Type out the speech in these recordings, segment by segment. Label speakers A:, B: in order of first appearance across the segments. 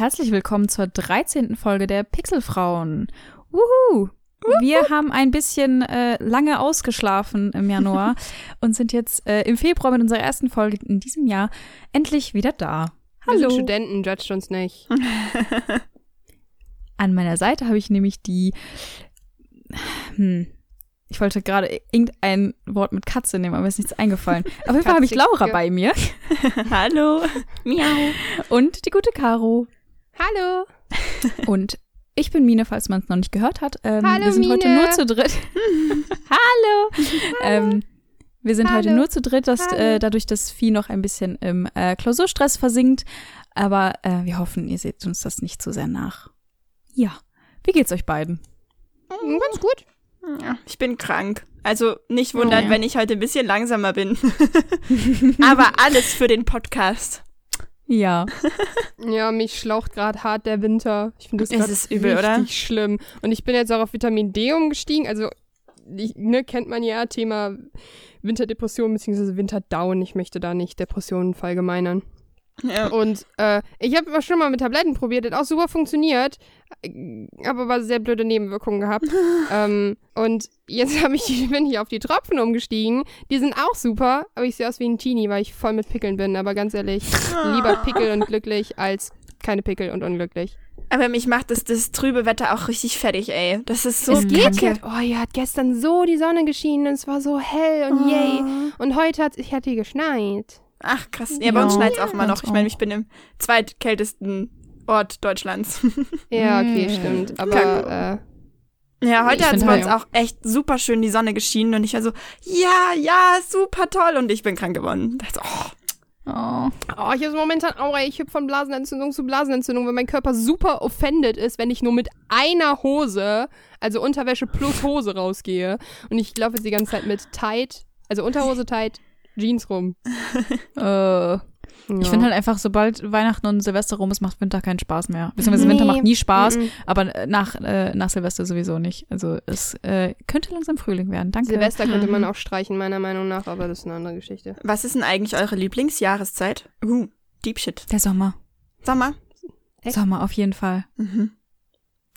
A: Hallo herzlich willkommen zur 13. Folge der Pixelfrauen. Wuhu! Wir haben ein bisschen äh, lange ausgeschlafen im Januar und sind jetzt äh, im Februar mit unserer ersten Folge in diesem Jahr endlich wieder da.
B: Wir sind
A: Hallo.
B: Studenten, judgt uns nicht.
A: An meiner Seite habe ich nämlich die. Hm, ich wollte gerade irgendein Wort mit Katze nehmen, aber mir ist nichts eingefallen. Auf jeden Fall habe ich. Laura bei mir. Hallo. Miau. Und die gute Caro.
B: Hallo.
A: Und ich bin Mine, falls man es noch nicht gehört hat. Ähm,
B: Hallo,
A: wir sind heute
B: Mine.
A: nur zu dritt. Hallo. Ähm, wir sind heute
B: Hallo.
A: nur zu dritt, dass, äh, dadurch, dass Vieh noch ein bisschen im äh, Klausurstress versinkt. Aber äh, wir hoffen, ihr seht uns das nicht zu sehr nach. Ja. Wie geht's euch beiden?
B: Hm, Ganz gut.
C: Ja, ich bin krank. Also nicht wundern,
A: Oh.
C: wenn ich heute ein bisschen langsamer bin. Aber alles für den Podcast.
A: Ja.
B: Ja, mich schlaucht gerade hart der Winter. Ich finde das
C: Es
B: gerade
C: ist übel,
B: richtig
C: oder?
B: schlimm. Und ich bin jetzt auch auf Vitamin D umgestiegen. Also, ich, ne, kennt man ja Thema Winterdepression bzw. Winterdown. Ich möchte da nicht Depressionen verallgemeinern.
C: Ja.
B: Und äh, ich habe schon mal mit Tabletten probiert, hat auch super funktioniert, äh, aber sehr blöde Nebenwirkungen gehabt. ähm, und jetzt hab ich, bin ich auf die Tropfen umgestiegen. Die sind auch super, aber ich sehe aus wie ein Teenie, weil ich voll mit Pickeln bin. Aber ganz ehrlich, lieber Pickel und glücklich als keine Pickel und unglücklich.
C: Aber mich macht das, das trübe Wetter auch richtig fertig, ey. Das ist so
B: es geht jetzt. Oh, hier hat gestern so die Sonne geschienen und es war so hell und yay. Und heute hat ich hatte geschneit.
C: Ach, krass. Ja, bei uns
A: Ja.
C: schneit's auch immer noch. Ich meine, ich bin im zweitkältesten Ort Deutschlands.
B: Ja, okay,
A: Mm.
B: stimmt. Aber äh,
C: Ja, heute hat es bei uns auch echt super schön die Sonne geschienen und ich war so, ja, ja, super toll und ich bin krank geworden. So, oh,
A: Oh.
B: Oh, ich habe momentan Aura. Ich hüpfe von Blasenentzündung zu Blasenentzündung, weil mein Körper super offended ist, wenn ich nur mit einer Hose, also Unterwäsche plus Hose rausgehe. Und ich laufe jetzt die ganze Zeit mit tight, also Unterhose tight, Jeans rum.
A: Äh. Ich
B: Ja.
A: finde halt einfach, sobald Weihnachten und Silvester rum ist, macht Winter keinen Spaß mehr. Beziehungsweise Winter
B: Nee.
A: macht nie Spaß,
B: Mhm.
A: aber nach, äh, nach Silvester sowieso nicht. Also es äh, könnte langsam Frühling werden. Danke.
B: Silvester könnte man auch streichen, meiner Meinung nach, aber das ist eine andere Geschichte.
C: was ist denn eigentlich eure Lieblingsjahreszeit? Uh, Deep Shit.
A: Der Sommer.
C: Sommer.
B: Echt?
A: Sommer auf jeden Fall.
C: Mhm.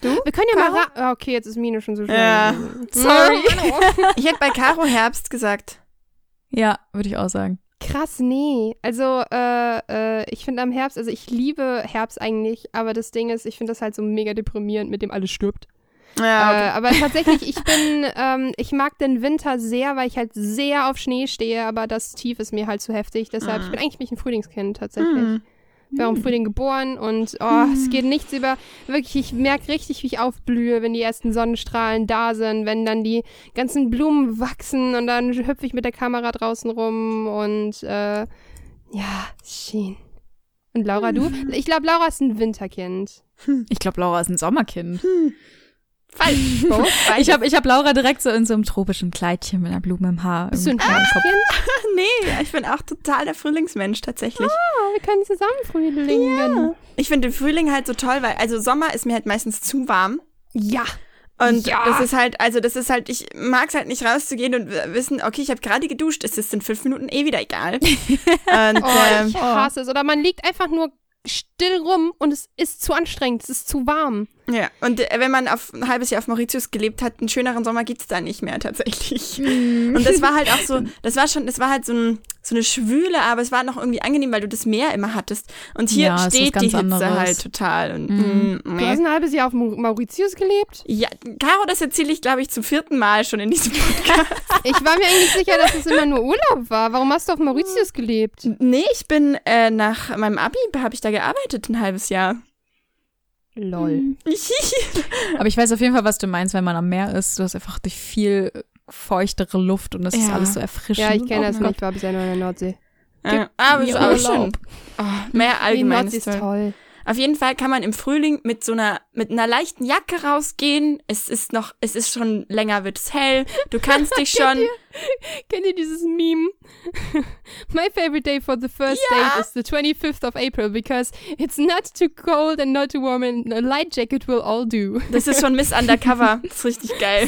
B: Wir können ja
C: Caro?
B: mal ra ah, Okay, jetzt ist Mine schon so schnell.
C: Ja.
B: Sorry.
C: Ich hätte bei Caro Herbst gesagt.
A: Ja, würde ich auch sagen.
B: Krass, nee. Also, äh, äh, ich finde am Herbst, also ich liebe Herbst eigentlich, aber das Ding ist, ich finde das halt so mega deprimierend, mit dem alles stirbt.
C: Ja, okay.
B: Äh, aber tatsächlich, ich bin, ähm, ich mag den Winter sehr, weil ich halt sehr auf Schnee stehe, aber das Tief ist mir halt zu heftig. Deshalb,
C: Mhm.
B: ich bin eigentlich bin ich ein Frühlingskind tatsächlich.
C: Mhm.
B: Auch im Frühling geboren und oh, es geht nichts über, wirklich, ich merke richtig, wie ich aufblühe, wenn die ersten Sonnenstrahlen da sind, wenn dann die ganzen Blumen wachsen und dann hüpfe ich mit der Kamera draußen rum und äh, ja, schön. Und Laura, du? Ich glaube, Laura ist ein Winterkind.
A: Ich glaube, Laura ist ein Sommerkind.
C: Falsch.
B: Bo?
A: Ich habe ich hab Laura direkt so in so einem tropischen Kleidchen mit einer Blume im Haar.
B: Bist du ein. Herbstkind?
C: nee, ich bin auch total der Frühlingsmensch tatsächlich.
B: Oh, wir können zusammen frühlingen.
C: Ich finde den Frühling halt so toll, weil also Sommer ist mir halt meistens zu warm.
B: Ja.
C: Und
B: Ja.
C: das ist halt, also das ist halt, ich mag es halt nicht rauszugehen und wissen, okay, ich habe gerade geduscht, es ist in fünf Minuten eh wieder egal. und
B: Oh,
C: ähm,
B: ich hasse es. Oder man liegt einfach nur still rum und es ist zu anstrengend, es ist zu warm.
C: Ja, und äh, wenn man auf ein halbes Jahr auf Mauritius gelebt hat, einen schöneren Sommer gibt's da nicht mehr tatsächlich. Und das war halt auch so, das war schon, das war halt so, ein, so eine Schwüle, aber es war noch irgendwie angenehm, weil du das Meer immer hattest. Und hier
A: Ja, es
C: steht die
A: ganz
C: Hitze
A: anderes.
C: halt total. Und,
A: Mhm.
C: mm,
B: Du hast ein halbes Jahr auf Mau- Mauritius gelebt?
C: Ja, Caro, das erzähle ich, glaube ich, zum vierten Mal schon in diesem Podcast.
B: Ich war mir eigentlich sicher, dass es immer nur Urlaub war. Warum hast du auf Mauritius gelebt?
C: nee, ich bin äh, nach meinem Abi, habe ich da gearbeitet, ein halbes Jahr.
B: Lol.
A: Aber ich weiß auf jeden Fall, was du meinst, wenn man am Meer ist. Du hast einfach durch viel feuchtere Luft und das ist
C: Ja.
A: alles so erfrischend.
B: Ja, ich kenne
A: Oh
B: das nicht. Ich war bisher nur in der Nordsee.
C: Ja, aber ist
A: mir
C: auch schön. Oh, mehr
B: Die
C: allgemein
B: Nordsee
C: ist
B: ist
C: toll.
B: toll.
C: Auf jeden Fall kann man im Frühling mit so einer, mit einer leichten Jacke rausgehen. Es ist noch, es ist schon länger, wird es hell. Du kannst dich schon.
B: Kennt ihr dieses Meme? My favorite day for the first
C: Ja.
B: date is the 25th of April because it's not too cold and not too warm and a light jacket will all do.
C: Das ist schon Miss Undercover. Das ist richtig geil.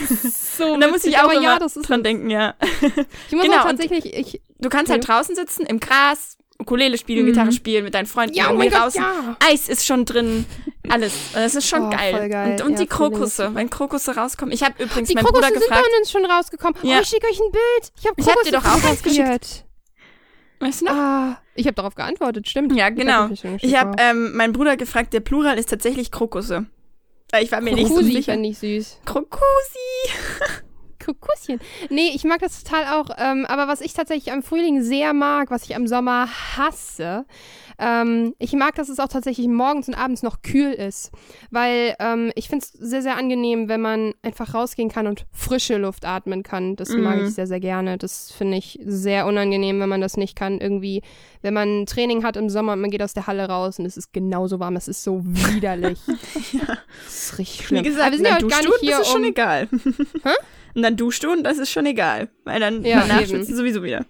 B: So
C: Und da muss ich auch
B: aber
C: immer
B: ja, ist
C: dran denken, ja.
B: Ich muss
C: Genau,
B: tatsächlich, ich,
C: Du kannst halt draußen sitzen, im Gras, Ukulele spielen, Gitarre spielen, mit deinen Freunden
B: Ja, oh
C: irgendwie
B: Gott,
C: raus.
B: ja.
C: Eis ist schon drin. Alles. Das ist schon
B: Oh,
C: geil.
B: geil.
C: Und, und
B: Ja,
C: die Krokusse. Wenn Krokusse rauskommen. Ich habe übrigens
B: Die
C: meinen
B: Krokusse
C: Bruder
B: sind
C: gefragt.
B: bei uns schon rausgekommen.
C: Ja.
B: Oh, ich schicke euch ein Bild. Ich habe
C: Ich hab dir doch auch was
B: geschickt.
C: Weißt du noch?
B: Ah, ich habe darauf geantwortet, stimmt.
C: Ja,
B: Ich
C: genau. Ich
B: geschickt
C: habe ähm, meinen Bruder gefragt, der Plural ist tatsächlich Krokusse. Weil Ich war mir
B: war.
C: nicht so
B: Krokusi
C: sicher.
B: ich.
C: Krokusi.
B: Krokuschen. Nee, ich mag das total auch. Ähm, aber was ich tatsächlich am Frühling sehr mag, was ich am Sommer hasse, ähm, ich mag, dass es auch tatsächlich morgens und abends noch kühl ist. Weil ähm, ich finde es sehr, sehr angenehm, wenn man einfach rausgehen kann und frische Luft atmen kann. Das mag
C: Mhm.
B: ich sehr, sehr gerne. Das finde ich sehr unangenehm, wenn man das nicht kann. Irgendwie, wenn man ein Training hat im Sommer und man geht aus der Halle raus und es ist genauso warm. Es ist so widerlich. Das ist richtig
C: Wie
B: schlimm.
C: gesagt,
B: aber wir sind ja heute gar nicht hier,
C: das ist schon
B: um
C: egal. Und dann duschst du und das ist schon egal. Weil dann
B: Ja,
C: danach schwitzt du sowieso wieder.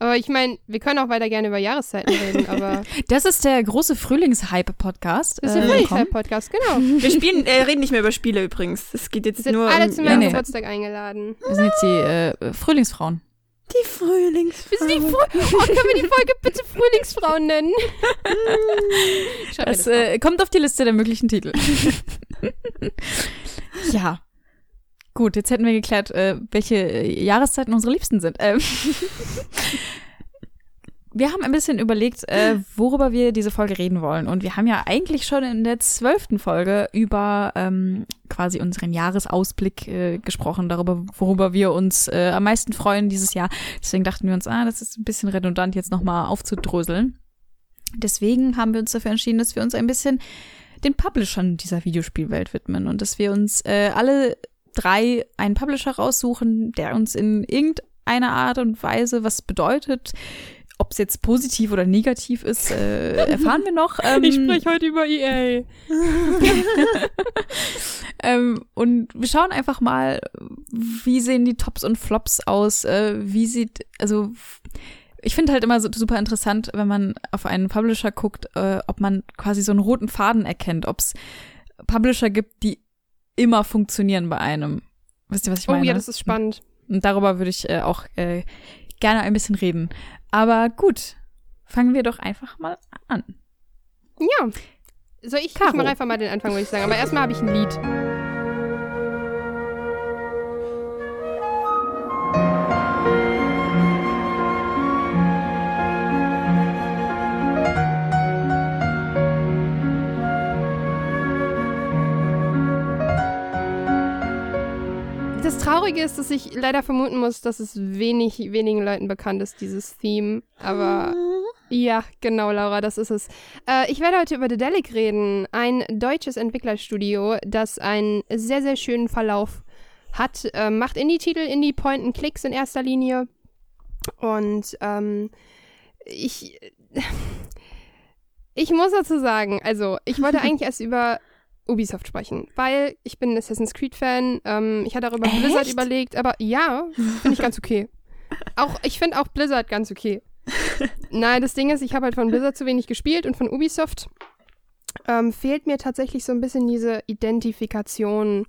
B: Aber ich meine, wir können auch weiter gerne über Jahreszeiten reden, aber
A: Das ist der große Frühlingshype-Podcast.
B: das ist der
A: Äh, willkommen.
B: Frühlingszeit-Podcast, genau.
C: Wir spielen, äh, reden nicht mehr über Spiele übrigens. Es geht jetzt
B: Wir sind
C: nur
B: alle
C: um
B: zu
A: ja,
B: meinem
A: nee.
B: Geburtstag eingeladen.
A: Wir sind jetzt die äh, Frühlingsfrauen.
C: die Frühlings.
B: Wir sind die Früh oh, können wir die Folge bitte Frühlingsfrauen nennen?
A: Das
B: das auf.
A: äh, kommt auf die Liste der möglichen Titel. ja. Gut, jetzt hätten wir geklärt, äh, welche äh, Jahreszeiten unsere Liebsten sind. Ähm, wir haben ein bisschen überlegt, äh, worüber wir diese Folge reden wollen. Und wir haben ja eigentlich schon in der zwölften Folge über ähm, quasi unseren Jahresausblick äh, gesprochen, darüber, worüber wir uns äh, am meisten freuen dieses Jahr. Deswegen dachten wir uns, ah, das ist ein bisschen redundant, jetzt nochmal aufzudröseln. Deswegen haben wir uns dafür entschieden, dass wir uns ein bisschen den Publishern dieser Videospielwelt widmen und dass wir uns äh, alle drei einen Publisher raussuchen, der uns in irgendeiner Art und Weise was bedeutet. Ob es jetzt positiv oder negativ ist, äh, erfahren wir noch. Ähm,
B: heute über EA.
A: ähm, und wir schauen einfach mal, wie sehen die Tops und Flops aus, äh, wie sieht, also ich finde halt immer so super interessant, wenn man auf einen Publisher guckt, äh, ob man quasi so einen roten Faden erkennt, ob es Publisher gibt, die immer funktionieren bei einem. Wisst ihr, was ich
B: Oh
A: meine?
B: ja, das ist spannend.
A: Und darüber würde ich äh, auch äh, gerne ein bisschen reden. Aber gut, fangen wir doch einfach mal an.
B: Ja. Soll ich, ich
A: Caro.
B: mache einfach mal den Anfang, würde ich sagen. Aber erstmal habe ich ein Lied. Das Traurige ist, dass ich leider vermuten muss, dass es wenig, wenigen Leuten bekannt ist, dieses Theme. Aber ja, genau, Laura, das ist es. Äh, ich werde heute über Dedelic reden, ein deutsches Entwicklerstudio, das einen sehr, sehr schönen Verlauf hat. Äh, macht Indie-Titel, Indie-Point-and-Clicks in erster Linie. Und ähm, ich, ich muss dazu sagen, also ich wollte eigentlich erst über Ubisoft sprechen, weil ich bin Assassin's Creed-Fan. Ähm, ich hatte auch über
A: Echt?
B: Blizzard überlegt, aber ja, finde ich ganz okay. Auch, ich finde auch Blizzard ganz okay. Nein, das Ding ist, ich habe halt von Blizzard zu wenig gespielt und von Ubisoft ähm, fehlt mir tatsächlich so ein bisschen diese Identifikation.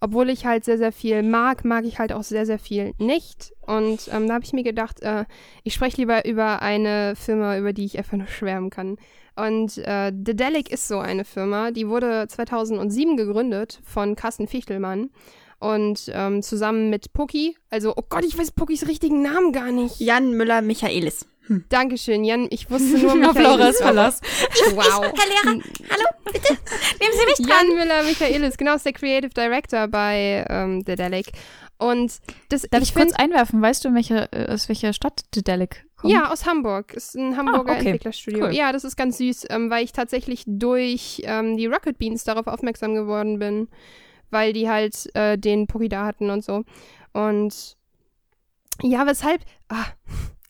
B: Obwohl ich halt sehr, sehr viel mag, mag ich halt auch sehr, sehr viel nicht. Und ähm, da habe ich mir gedacht, äh, ich spreche lieber über eine Firma, über die ich einfach nur schwärmen kann. Und äh, Dedelic ist so eine Firma, die wurde 2007 gegründet von Carsten Fichtelmann. Und ähm, zusammen mit Pucki, also, oh Gott, ich weiß Puckis richtigen Namen gar nicht.
C: Jan Müller-Michaelis.
B: Dankeschön, Jan. Ich wusste nur
A: Auf
B: Michaelis,
A: Laura's Verlass.
B: Wow.
C: Herr Lehrer, hallo, bitte, nehmen Sie mich
B: Jan Müller Michaelis, genau, ist der Creative Director bei ähm, Dedelic. Und das,
A: Darf ich,
B: find-
A: kurz einwerfen? Weißt du, welche, äh, aus welcher Stadt Dedelic kommt?
B: Ja, aus Hamburg. Ist ein Hamburger
A: Ah, okay.
B: Entwicklerstudio.
A: Cool.
B: Ja, das ist ganz süß, ähm, weil ich tatsächlich durch ähm, die Rocket Beans darauf aufmerksam geworden bin, weil die halt äh, den Poki da hatten und so. Und ja, weshalb. Ah,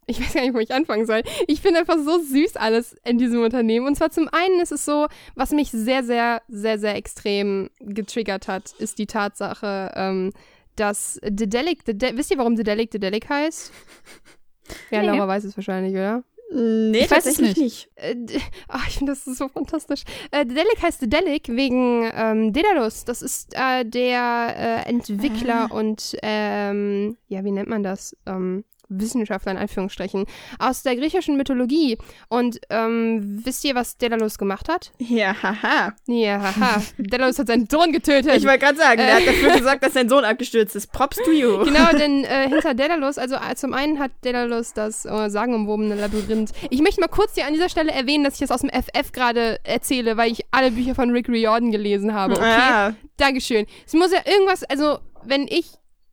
B: ich weiß gar nicht, wo ich anfangen soll. Ich finde einfach so süß alles in diesem Unternehmen. Und zwar zum einen ist es so, was mich sehr, sehr, sehr, sehr extrem getriggert hat, ist die Tatsache, ähm, dass Dedelic, Dede wisst ihr, warum Dedelic Dedelic heißt? Ja,
A: Nee.
B: Laura weiß es wahrscheinlich, oder?
C: Nee,
A: Ich weiß es
C: tatsächlich
A: nicht.
B: Äh, d- ach, ich finde das ist so fantastisch. Äh, Dedelic heißt Dedelic wegen ähm, Daedalus. Das ist äh, der äh, Entwickler und ähm, ja, wie nennt man das? Ähm, Wissenschaftler in Anführungsstrichen, aus der griechischen Mythologie. Und ähm, wisst ihr, was Daedalus gemacht hat?
C: Ja, haha.
B: Ja, haha. Daedalus hat seinen Sohn getötet.
C: Ich wollte gerade sagen, der hat dafür gesorgt, dass sein Sohn abgestürzt ist. Props to you.
B: Genau, denn äh, hinter Daedalus, also äh, zum einen hat Daedalus das äh, sagenumwobene Labyrinth. Ich möchte mal kurz hier an dieser Stelle erwähnen, dass ich das aus dem FF gerade erzähle, weil ich alle Bücher von Rick Riordan gelesen habe. Okay,
C: Ja.
B: Dankeschön. Es muss ja irgendwas, also wenn ich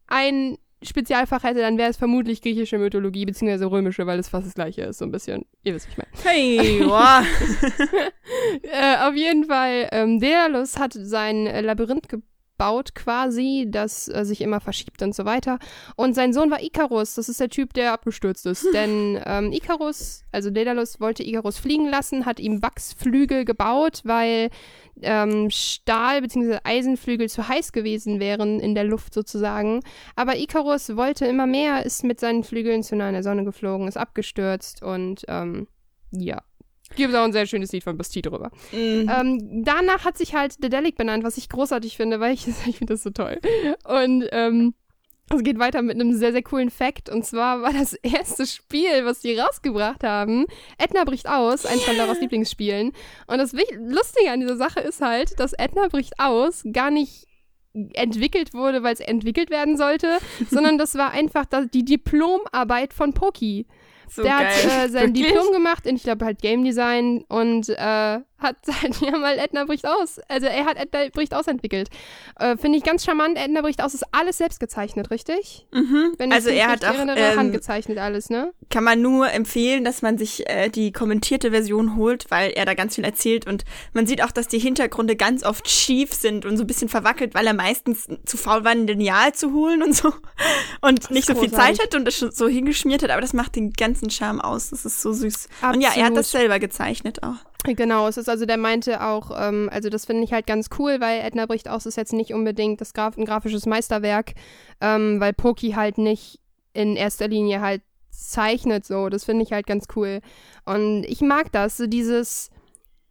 B: ein Spezialfach hätte, dann wäre es vermutlich griechische Mythologie, beziehungsweise römische, weil es fast das gleiche ist, so ein bisschen. Ihr wisst, was ich meine.
C: Hey, wow.
B: Äh, auf jeden Fall, ähm, Daedalus hat sein Labyrinth gebaut quasi, das äh, sich immer verschiebt und so weiter. Und sein Sohn war Ikarus, das ist der Typ, der abgestürzt ist. Denn ähm, Ikarus, also Daedalus wollte Ikarus fliegen lassen, hat ihm Wachsflügel gebaut, weil ähm, Stahl- bzw. Eisenflügel zu heiß gewesen wären in der Luft sozusagen. Aber Ikarus wollte immer mehr, ist mit seinen Flügeln zu nah an der Sonne geflogen, ist abgestürzt und ähm, ja. Gibt es auch ein sehr schönes Lied von Bastille drüber.
C: Mhm.
B: Ähm, danach hat sich halt Dedelic benannt, was ich großartig finde, weil ich, ich finde das so toll. Und ähm, es geht weiter mit einem sehr, sehr coolen Fact. Und zwar war das erste Spiel, was die rausgebracht haben, Edna bricht aus, eins von Laura's Lieblingsspielen. Und das Lustige an dieser Sache ist halt, dass Edna bricht aus gar nicht entwickelt wurde, weil es entwickelt werden sollte, sondern das war einfach die Diplomarbeit von Poki.
C: so
B: Der
C: geil.
B: hat äh, sein
C: Wirklich?
B: Diplom gemacht in, ich glaube, halt Game Design und äh, hat halt ja mal Edna bricht aus. Also er hat Edna bricht aus entwickelt. Äh, Finde ich ganz charmant. Edna bricht aus ist alles selbst gezeichnet, richtig?
C: Mhm. Also er hat auch,
B: erinnere,
C: ähm,
B: handgezeichnet alles, ne?
C: kann man nur empfehlen, dass man sich äh, die kommentierte Version holt, weil er da ganz viel erzählt und man sieht auch, dass die Hintergründe ganz oft schief sind und so ein bisschen verwackelt, weil er meistens zu faul war, ein Lineal zu holen und so und nicht so viel. Zeit hat und das schon so hingeschmiert hat, aber das macht den ganzen Charme aus. Das ist so süß. Und ja, er hat
B: Absolut.
C: das selber gezeichnet auch.
B: Genau, es ist also, der meinte auch, ähm, also das finde ich halt ganz cool, weil Edna bricht aus ist jetzt nicht unbedingt das Graf ein grafisches Meisterwerk, ähm, weil Poki halt nicht in erster Linie halt zeichnet so. Das finde ich halt ganz cool. Und ich mag das, so dieses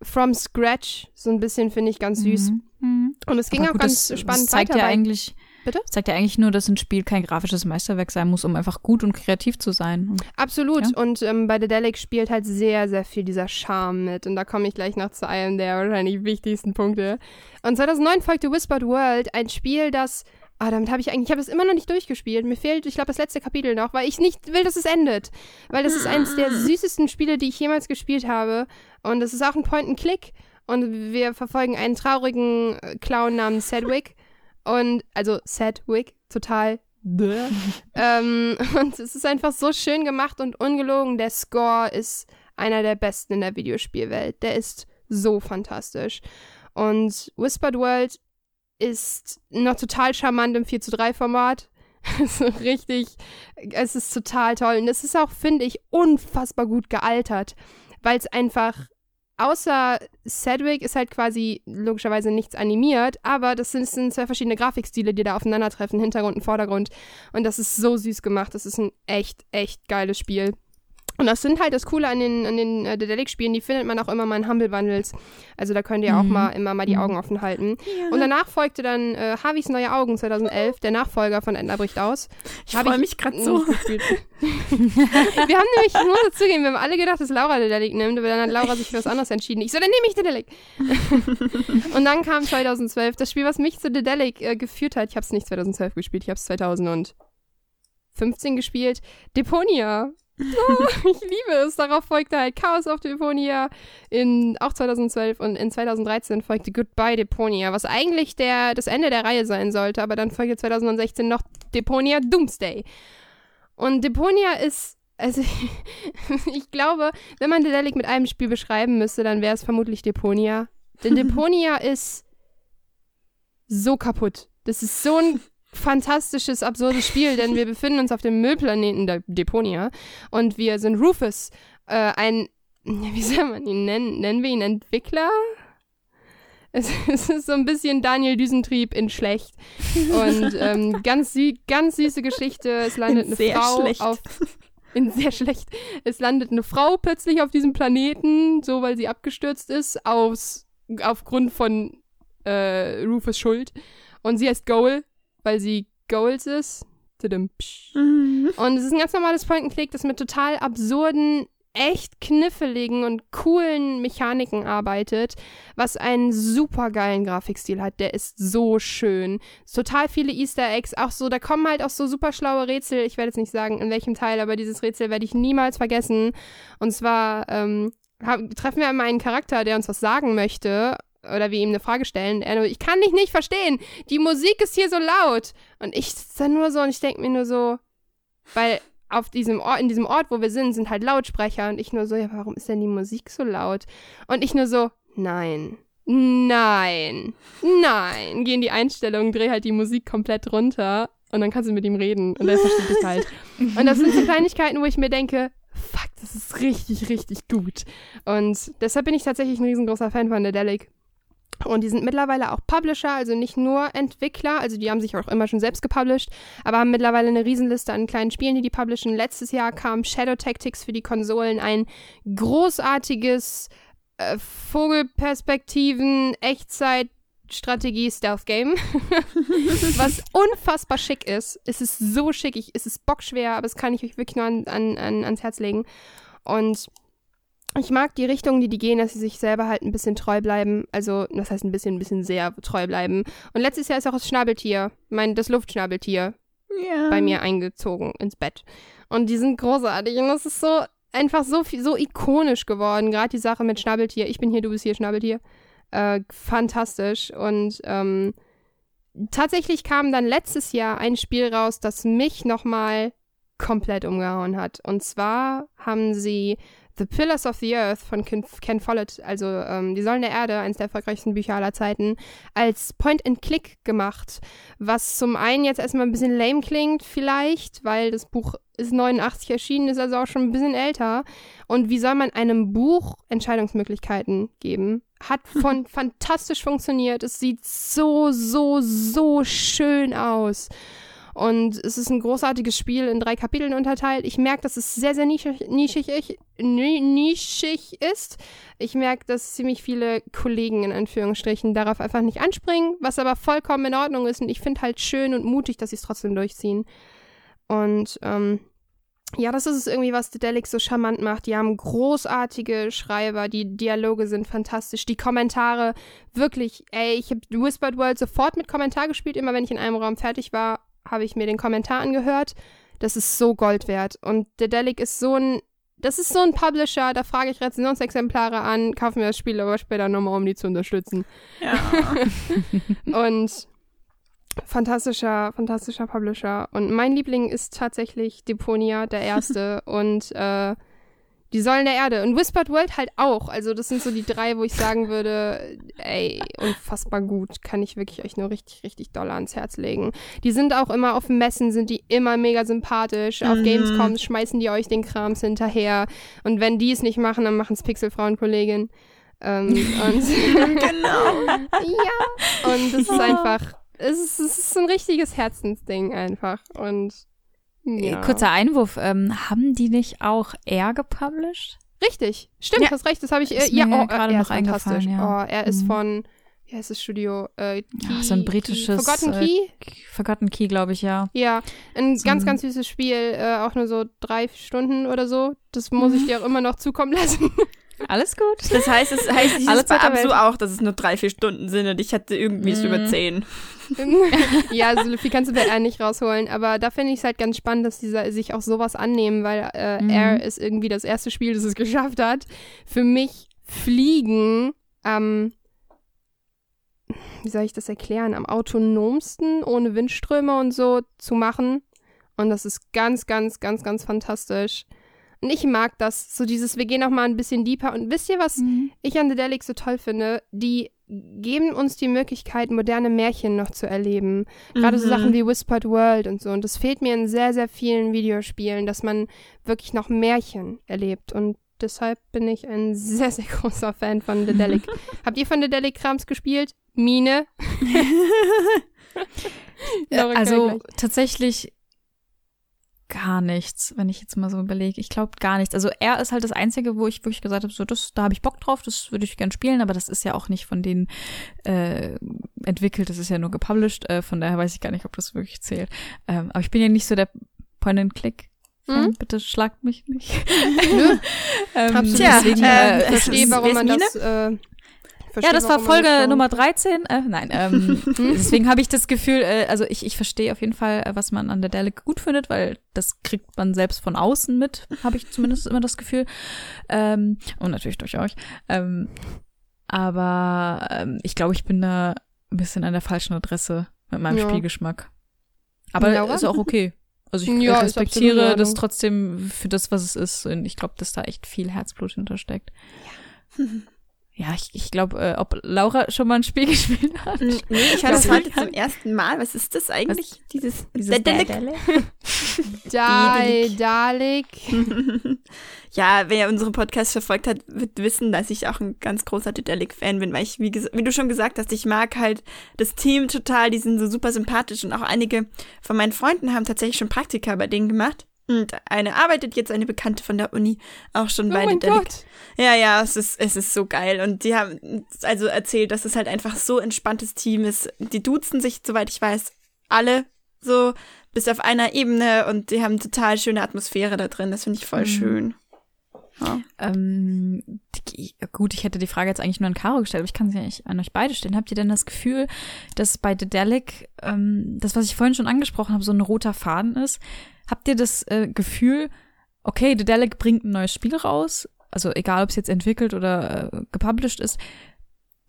B: from scratch, so ein bisschen finde ich ganz süß.
A: Mhm.
B: Und es ging
A: Aber
B: auch
A: gut,
B: ganz
A: das,
B: spannend
A: das zeigt
B: weiter.
A: ja eigentlich,
B: Bitte?
A: zeigt ja eigentlich nur, dass ein Spiel kein grafisches Meisterwerk sein muss, um einfach gut und kreativ zu sein. Und
B: Absolut.
A: Ja.
B: Und ähm, bei Dedelic spielt halt sehr, sehr viel dieser Charme mit. Und da komme ich gleich noch zu einem der wahrscheinlich wichtigsten Punkte. Und 2009 folgte Whispered World, ein Spiel, das. Ah, damit habe ich eigentlich, ich habe es immer noch nicht durchgespielt. Mir fehlt, ich glaube, das letzte Kapitel noch, weil ich nicht will, dass es endet. Weil das ist eines der süßesten Spiele, die ich jemals gespielt habe. Und es ist auch ein Point-and-Click. Und wir verfolgen einen traurigen äh, Clown namens Sedwick. Und, also Sedwick, total. ähm, und es ist einfach so schön gemacht und ungelogen. Der Score ist einer der besten in der Videospielwelt. Der ist so fantastisch. Und Whispered World ist noch total charmant im 4 zu 3 Format. so richtig, es ist total toll. Und es ist auch, finde ich, unfassbar gut gealtert, weil es einfach, außer Sedwick ist halt quasi logischerweise nichts animiert, aber das sind, das sind zwei verschiedene Grafikstile, die da aufeinandertreffen, Hintergrund und Vordergrund. Und das ist so süß gemacht. Das ist ein echt, echt geiles Spiel. Und das sind halt das Coole an den, an den äh, Dedelic-Spielen, die findet man auch immer mal in Humble Bundles. Also da könnt ihr auch
A: Mhm.
B: mal immer mal die Augen offen halten. Und danach folgte dann äh, Harveys Neue Augen 2011, der Nachfolger von Edna bricht aus.
C: Ich freue mich gerade so.
B: wir haben nämlich, ich muss dazugeben, wir haben alle gedacht, dass Laura Dedelic nimmt, aber dann hat Laura sich für was anderes entschieden. Ich so, dann nehme ich Dedelic. und dann kam 2012 das Spiel, was mich zu Dedelic äh, geführt hat. Ich habe es nicht 2012 gespielt, ich habe es 2015 gespielt. Deponia. Oh, ich liebe es. Darauf folgte halt Chaos auf Deponia in auch 2012 und in 2013 folgte Goodbye Deponia, was eigentlich der, das Ende der Reihe sein sollte, aber dann folgte 2016 noch Deponia Doomsday. Und Deponia ist, also ich glaube, wenn man Dedelic mit einem Spiel beschreiben müsste, dann wäre es vermutlich Deponia. Denn Deponia ist so kaputt. Das ist so ein fantastisches, absurdes Spiel, denn wir befinden uns auf dem Müllplaneten der Deponia und wir sind Rufus, äh, ein, wie soll man ihn nennen? Nennen wir ihn Entwickler? Es, es ist so ein bisschen Daniel Düsentrieb in schlecht. Und ähm, ganz, sü ganz süße Geschichte. Es landet
C: In
B: eine
C: sehr
B: Frau
C: schlecht.
B: auf. In sehr schlecht. Es landet eine Frau plötzlich auf diesem Planeten, so weil sie abgestürzt ist, aus, aufgrund von äh, Rufus Schuld. Und sie heißt Goal, weil sie Goals ist.
C: Mhm.
B: Und es ist ein ganz normales Point-and-Click, das mit total absurden, echt kniffligen und coolen Mechaniken arbeitet, was einen super geilen Grafikstil hat. Der ist so schön. Total viele Easter Eggs, auch so, da kommen halt auch so super schlaue Rätsel. Ich werde jetzt nicht sagen, in welchem Teil, aber dieses Rätsel werde ich niemals vergessen. Und zwar ähm, hab, treffen wir einmal einen Charakter, der uns was sagen möchte. Oder wir ihm eine Frage stellen. Er nur, ich kann dich nicht verstehen. Die Musik ist hier so laut. Und ich sitze da nur so und ich denke mir nur so, weil auf diesem Ort, in diesem Ort, wo wir sind, sind halt Lautsprecher. Und ich nur so, ja, warum ist denn die Musik so laut? Und ich nur so, nein, nein, nein. Geh in die Einstellung, dreh halt die Musik komplett runter. Und dann kannst du mit ihm reden. Und er versteht dich halt. Und das sind so Kleinigkeiten, wo ich mir denke, fuck, das ist richtig, richtig gut. Und deshalb bin ich tatsächlich ein riesengroßer Fan von Dedelic. Und die sind mittlerweile auch Publisher, also nicht nur Entwickler, also die haben sich auch immer schon selbst gepublished, aber haben mittlerweile eine Riesenliste an kleinen Spielen, die die publishen. Letztes Jahr kam Shadow Tactics für die Konsolen, ein großartiges äh, Vogelperspektiven, Echtzeit, Strategie-Stealth-Game, was unfassbar schick ist. Es ist so schick, es ist bockschwer, aber das kann ich euch wirklich nur an, an, ans Herz legen. Und ich mag die Richtung, die die gehen, dass sie sich selber halt ein bisschen treu bleiben. Also, das heißt ein bisschen, ein bisschen sehr treu bleiben. Und letztes Jahr ist auch das Schnabeltier, mein, das Luftschnabeltier,
C: Ja.
B: bei mir eingezogen ins Bett. Und die sind großartig. Und das ist so einfach so viel, so ikonisch geworden. Gerade die Sache mit Schnabeltier. Ich bin hier, du bist hier, Schnabeltier. Äh, fantastisch. Und ähm, tatsächlich kam dann letztes Jahr ein Spiel raus, das mich nochmal komplett umgehauen hat. Und zwar haben sie The Pillars of the Earth von Ken, Ken Follett, also ähm, Die Säulen der Erde, eines der erfolgreichsten Bücher aller Zeiten, als Point-and-Click gemacht. Was zum einen jetzt erstmal ein bisschen lame klingt, vielleicht, weil das Buch ist 89 erschienen, ist also auch schon ein bisschen älter. Und wie soll man einem Buch Entscheidungsmöglichkeiten geben? Hat von fantastisch funktioniert. Es sieht so, so, so schön aus. Und es ist ein großartiges Spiel in drei Kapiteln unterteilt. Ich merke, dass es sehr, sehr nischig, nischig, ni- nischig ist. Ich merke, dass ziemlich viele Kollegen in Anführungsstrichen darauf einfach nicht anspringen, was aber vollkommen in Ordnung ist. Und ich finde halt schön und mutig, dass sie es trotzdem durchziehen. Und ähm, ja, das ist es irgendwie, was Dedelic so charmant macht. Die haben großartige Schreiber, die Dialoge sind fantastisch, die Kommentare wirklich, ey, ich habe Whispered World sofort mit Kommentar gespielt, immer wenn ich in einem Raum fertig war, habe ich mir den Kommentar angehört. Das ist so Gold wert. Und Dedelic ist so ein, das ist so ein Publisher, da frage ich Rezensionsexemplare an, kaufe mir das Spiel aber später nochmal, um die zu unterstützen.
C: Ja.
B: Und fantastischer, fantastischer Publisher. Und mein Liebling ist tatsächlich Deponia, der erste. und äh, die Säulen der Erde. Und Whispered World halt auch. Also, das sind so die drei, wo ich sagen würde, ey, unfassbar gut. Kann ich wirklich euch nur richtig, richtig doll ans Herz legen. Die sind auch immer auf Messen, sind die immer mega sympathisch. Auf
C: Mhm.
B: Gamescoms schmeißen die euch den Krams hinterher. Und wenn die es nicht machen, dann machen es Pixelfrauen-Kollegin. Ähm, und
C: genau.
B: ja. Und es ist einfach, es ist, es ist ein richtiges Herzensding einfach. Und ja.
A: Äh, Kurzer Einwurf, ähm, haben die nicht auch er gepublished?
B: Richtig, stimmt,
A: Ja.
B: hast recht, das habe ich, äh,
A: Ist
B: ja,
A: mir
B: oh,
A: gerade
B: er
A: noch eingefallen, ja.
B: Oh, er ist
A: Mhm.
B: von, wie heißt das Studio? Äh, Key,
A: Ja, so ein britisches,
B: Key, Forgotten
A: äh,
B: Key?
A: Forgotten Key, glaube ich, ja.
B: Ja, ein
A: so
B: ganz, ganz süßes Spiel, äh, auch nur so drei Stunden oder so. Das muss
A: Mhm.
B: ich dir auch immer noch zukommen lassen.
A: Alles gut.
C: Das heißt, es heißt
A: Alle
C: dieses bei
A: Zeit der
C: Absu auch, dass es nur drei, vier Stunden sind und ich hatte irgendwie
A: Mhm.
C: über zehn.
B: ja, so viel kannst du bei R nicht rausholen, aber da finde ich es halt ganz spannend, dass die sa- sich auch sowas annehmen, weil äh,
A: Mhm.
B: R ist irgendwie das erste Spiel, das es geschafft hat. Für mich Fliegen am, wie soll ich das erklären, am autonomsten, ohne Windströme und so zu machen. Und das ist ganz, ganz, ganz, ganz fantastisch. Und ich mag das, so dieses, wir gehen noch mal ein bisschen deeper. Und wisst ihr, was ich an The Delic so toll finde, die geben uns die Möglichkeit, moderne Märchen noch zu erleben. Gerade so
C: Mhm.
B: Sachen wie Whispered World und so. Und das fehlt mir in sehr, sehr vielen Videospielen, dass man wirklich noch Märchen erlebt. Und deshalb bin ich ein sehr, sehr großer Fan von The Delic. Habt ihr von The Delic Krams gespielt? Mine?
A: Äh, also tatsächlich gar nichts, wenn ich jetzt mal so überlege. Ich glaube gar nichts. Also er ist halt das Einzige, wo ich wirklich gesagt habe, so das, da habe ich Bock drauf, das würde ich gern spielen, aber das ist ja auch nicht von denen äh, entwickelt, das ist ja nur gepublished, äh, von daher weiß ich gar nicht, ob das wirklich zählt. Ähm, aber ich bin ja nicht so der Point-and-Click.
B: Hm?
A: Bitte schlagt mich nicht.
B: ähm,
C: Absolut. Tja,
B: deswegen,
C: äh,
B: äh, ich verstehe, warum man das. Äh, verstehe,
A: Ja, das war Folge Nummer 13. Äh, nein, ähm, deswegen habe ich das Gefühl, äh, also ich, ich verstehe auf jeden Fall, äh, was man an der Delic gut findet, weil das kriegt man selbst von außen mit, habe ich zumindest immer das Gefühl. Ähm, und natürlich durch euch. Ähm, aber ähm, ich glaube, ich bin da ein bisschen an der falschen Adresse mit meinem
B: Ja.
A: Spielgeschmack. Aber
B: Laura?
A: ist auch okay. Also ich
B: Ja,
A: respektiere das trotzdem für das, was es ist. Und ich glaube, dass da echt viel Herzblut hintersteckt. Ja, ich, ich glaube, äh, ob Laura schon mal ein Spiel gespielt hat.
C: Nee, ich höre das heute zum ersten Mal. Was ist das eigentlich? Dieses,
A: Dieses
C: Dedelic?
B: Dalek.
C: ja, wer unsere Podcasts verfolgt hat, wird wissen, dass ich auch ein ganz großer Dedelic-Fan bin, weil ich, wie, wie du schon gesagt hast, ich mag halt das Team total, die sind so super sympathisch und auch einige von meinen Freunden haben tatsächlich schon Praktika bei denen gemacht. Und eine arbeitet jetzt, eine Bekannte von der Uni, auch schon
B: Oh
C: bei
B: mein. Gott.
C: Ja, ja, es ist, es ist so geil. Und die haben also erzählt, dass es halt einfach so entspanntes Team ist. Die duzen sich, soweit ich weiß, alle so bis auf einer Ebene und die haben total schöne Atmosphäre da drin. Das finde ich voll
A: Mhm.
C: schön. Ja.
A: Ähm, gut, ich hätte die Frage jetzt eigentlich nur an Caro gestellt, aber ich kann sie eigentlich an euch beide stellen. Habt ihr denn das Gefühl, dass bei Dedelic, ähm, das, was ich vorhin schon angesprochen habe, so ein roter Faden ist? Habt ihr das äh, Gefühl, okay, Dedelic bringt ein neues Spiel raus, also egal, ob es jetzt entwickelt oder äh, gepublished ist,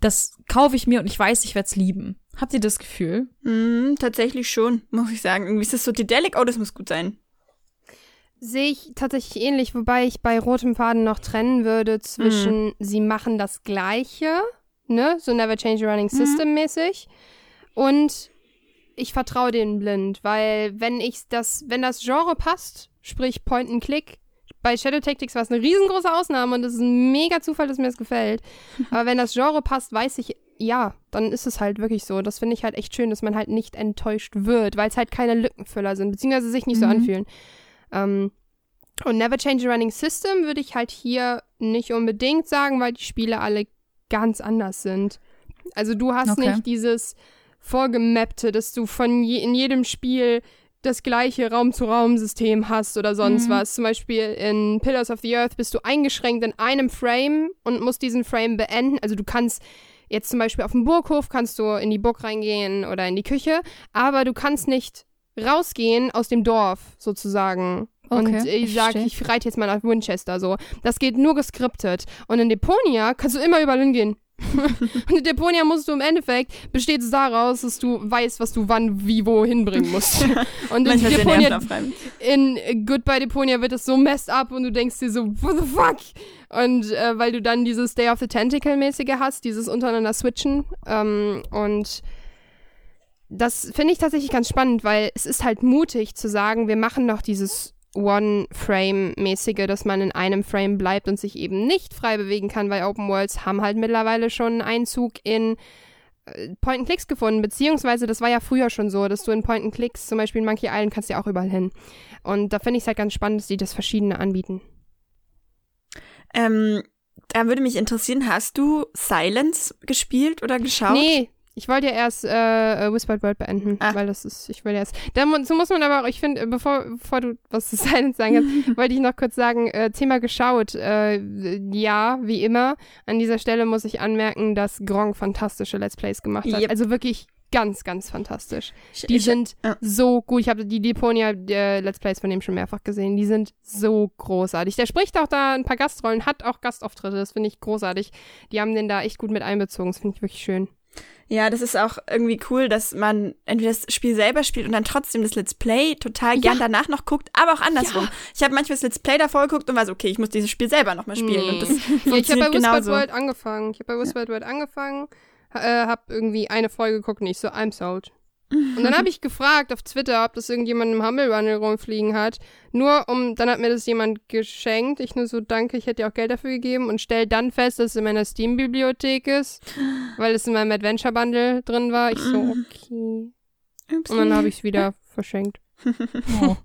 A: das kaufe ich mir und ich weiß, ich werde es lieben. Habt ihr das Gefühl?
C: Mhm, tatsächlich schon, muss ich sagen. Irgendwie ist das so Dedelic, oh, das muss gut sein.
B: Sehe ich tatsächlich ähnlich, wobei ich bei rotem Faden noch trennen würde zwischen, sie machen das Gleiche, ne, so Never Change a Running System mäßig, und ich vertraue denen blind, weil wenn ich das, wenn das Genre passt, sprich Point and Click, bei Shadow Tactics war es eine riesengroße Ausnahme und es ist ein mega Zufall, dass mir das gefällt. Aber wenn das Genre passt, weiß ich, ja, dann ist es halt wirklich so. Das finde ich halt echt schön, dass man halt nicht enttäuscht wird, weil es halt keine Lückenfüller sind, beziehungsweise sich nicht so
A: Mhm.
B: anfühlen. Ähm, und Never Change a Running System würde ich halt hier nicht unbedingt sagen, weil die Spiele alle ganz anders sind. Also du hast
A: Okay.
B: nicht dieses vorgemappte, dass du von je, in jedem Spiel das gleiche Raum-zu-Raum-System hast oder sonst
A: Mhm.
B: was. Zum Beispiel in Pillars of the Earth bist du eingeschränkt in einem Frame und musst diesen Frame beenden. Also du kannst jetzt zum Beispiel auf dem Burghof kannst du in die Burg reingehen oder in die Küche, aber du kannst nicht rausgehen aus dem Dorf sozusagen. und
A: Okay,
B: ich
A: ich
B: sag,
A: verstehe.
B: ich reite jetzt mal nach Winchester so. Das geht nur geskriptet. Und in Deponia kannst du immer überall hingehen. und in Deponia musst du im Endeffekt, besteht es daraus, dass du weißt, was du wann, wie, wo hinbringen musst. und in Deponia, in Goodbye Deponia wird es so messed up und du denkst dir so, what the fuck? Und äh, weil du dann dieses Day of the Tentacle-mäßige hast, dieses untereinander switchen. Ähm, und das finde ich tatsächlich ganz spannend, weil es ist halt mutig zu sagen, wir machen noch dieses One-Frame-mäßige, dass man in einem Frame bleibt und sich eben nicht frei bewegen kann, weil Open Worlds haben halt mittlerweile schon Einzug in äh, Point-and-Clicks gefunden, beziehungsweise das war ja früher schon so, dass du in Point-and-Clicks, zum Beispiel in Monkey Island, kannst du ja auch überall hin. Und da finde ich es halt ganz spannend, dass die das verschiedene anbieten.
C: Ähm, da würde mich interessieren, hast du Silence gespielt oder geschaut?
B: Nee, ich wollte ja erst äh, äh, Whispered World beenden,
C: Ah.
B: weil das ist, ich will erst. Da, mu- so muss man aber auch, ich finde, bevor, bevor du was zu Silence sagen kannst, wollte ich noch kurz sagen, äh, Thema geschaut. Äh, ja, wie immer. An dieser Stelle muss ich anmerken, dass Gronk fantastische Let's Plays gemacht hat.
C: Yep.
B: Also wirklich ganz, ganz fantastisch.
C: Ich-
B: Die
C: ich-
B: sind
C: ja.
B: so gut. Ich habe die Deponia äh, Let's Plays von dem schon mehrfach gesehen. Die sind so großartig. Der spricht auch da ein paar Gastrollen, hat auch Gastauftritte. Das finde ich großartig. Die haben den da echt gut mit einbezogen. Das finde ich wirklich schön.
C: Ja, das ist auch irgendwie cool, dass man entweder das Spiel selber spielt und dann trotzdem das Let's Play total gern danach noch guckt, aber auch andersrum.
B: Ja.
C: Ich habe manchmal das Let's Play davor geguckt und war so, okay, ich muss dieses Spiel selber nochmal spielen. Und das
B: Ja, ich habe bei
C: genauso.
B: World angefangen. Ich habe bei Whispered World angefangen, äh, habe irgendwie eine Folge geguckt und ich so, I'm sold. Und dann habe ich gefragt auf Twitter, ob das irgendjemand im Humble Bundle rumfliegen hat. Nur um, dann hat mir das jemand geschenkt. Ich nur so, danke, ich hätte dir auch Geld dafür gegeben und stell dann fest, dass es in meiner Steam-Bibliothek ist, weil es in meinem Adventure Bundle drin war. Ich so, okay.
C: Upsi.
B: Und dann habe ich es wieder verschenkt.
A: Oh.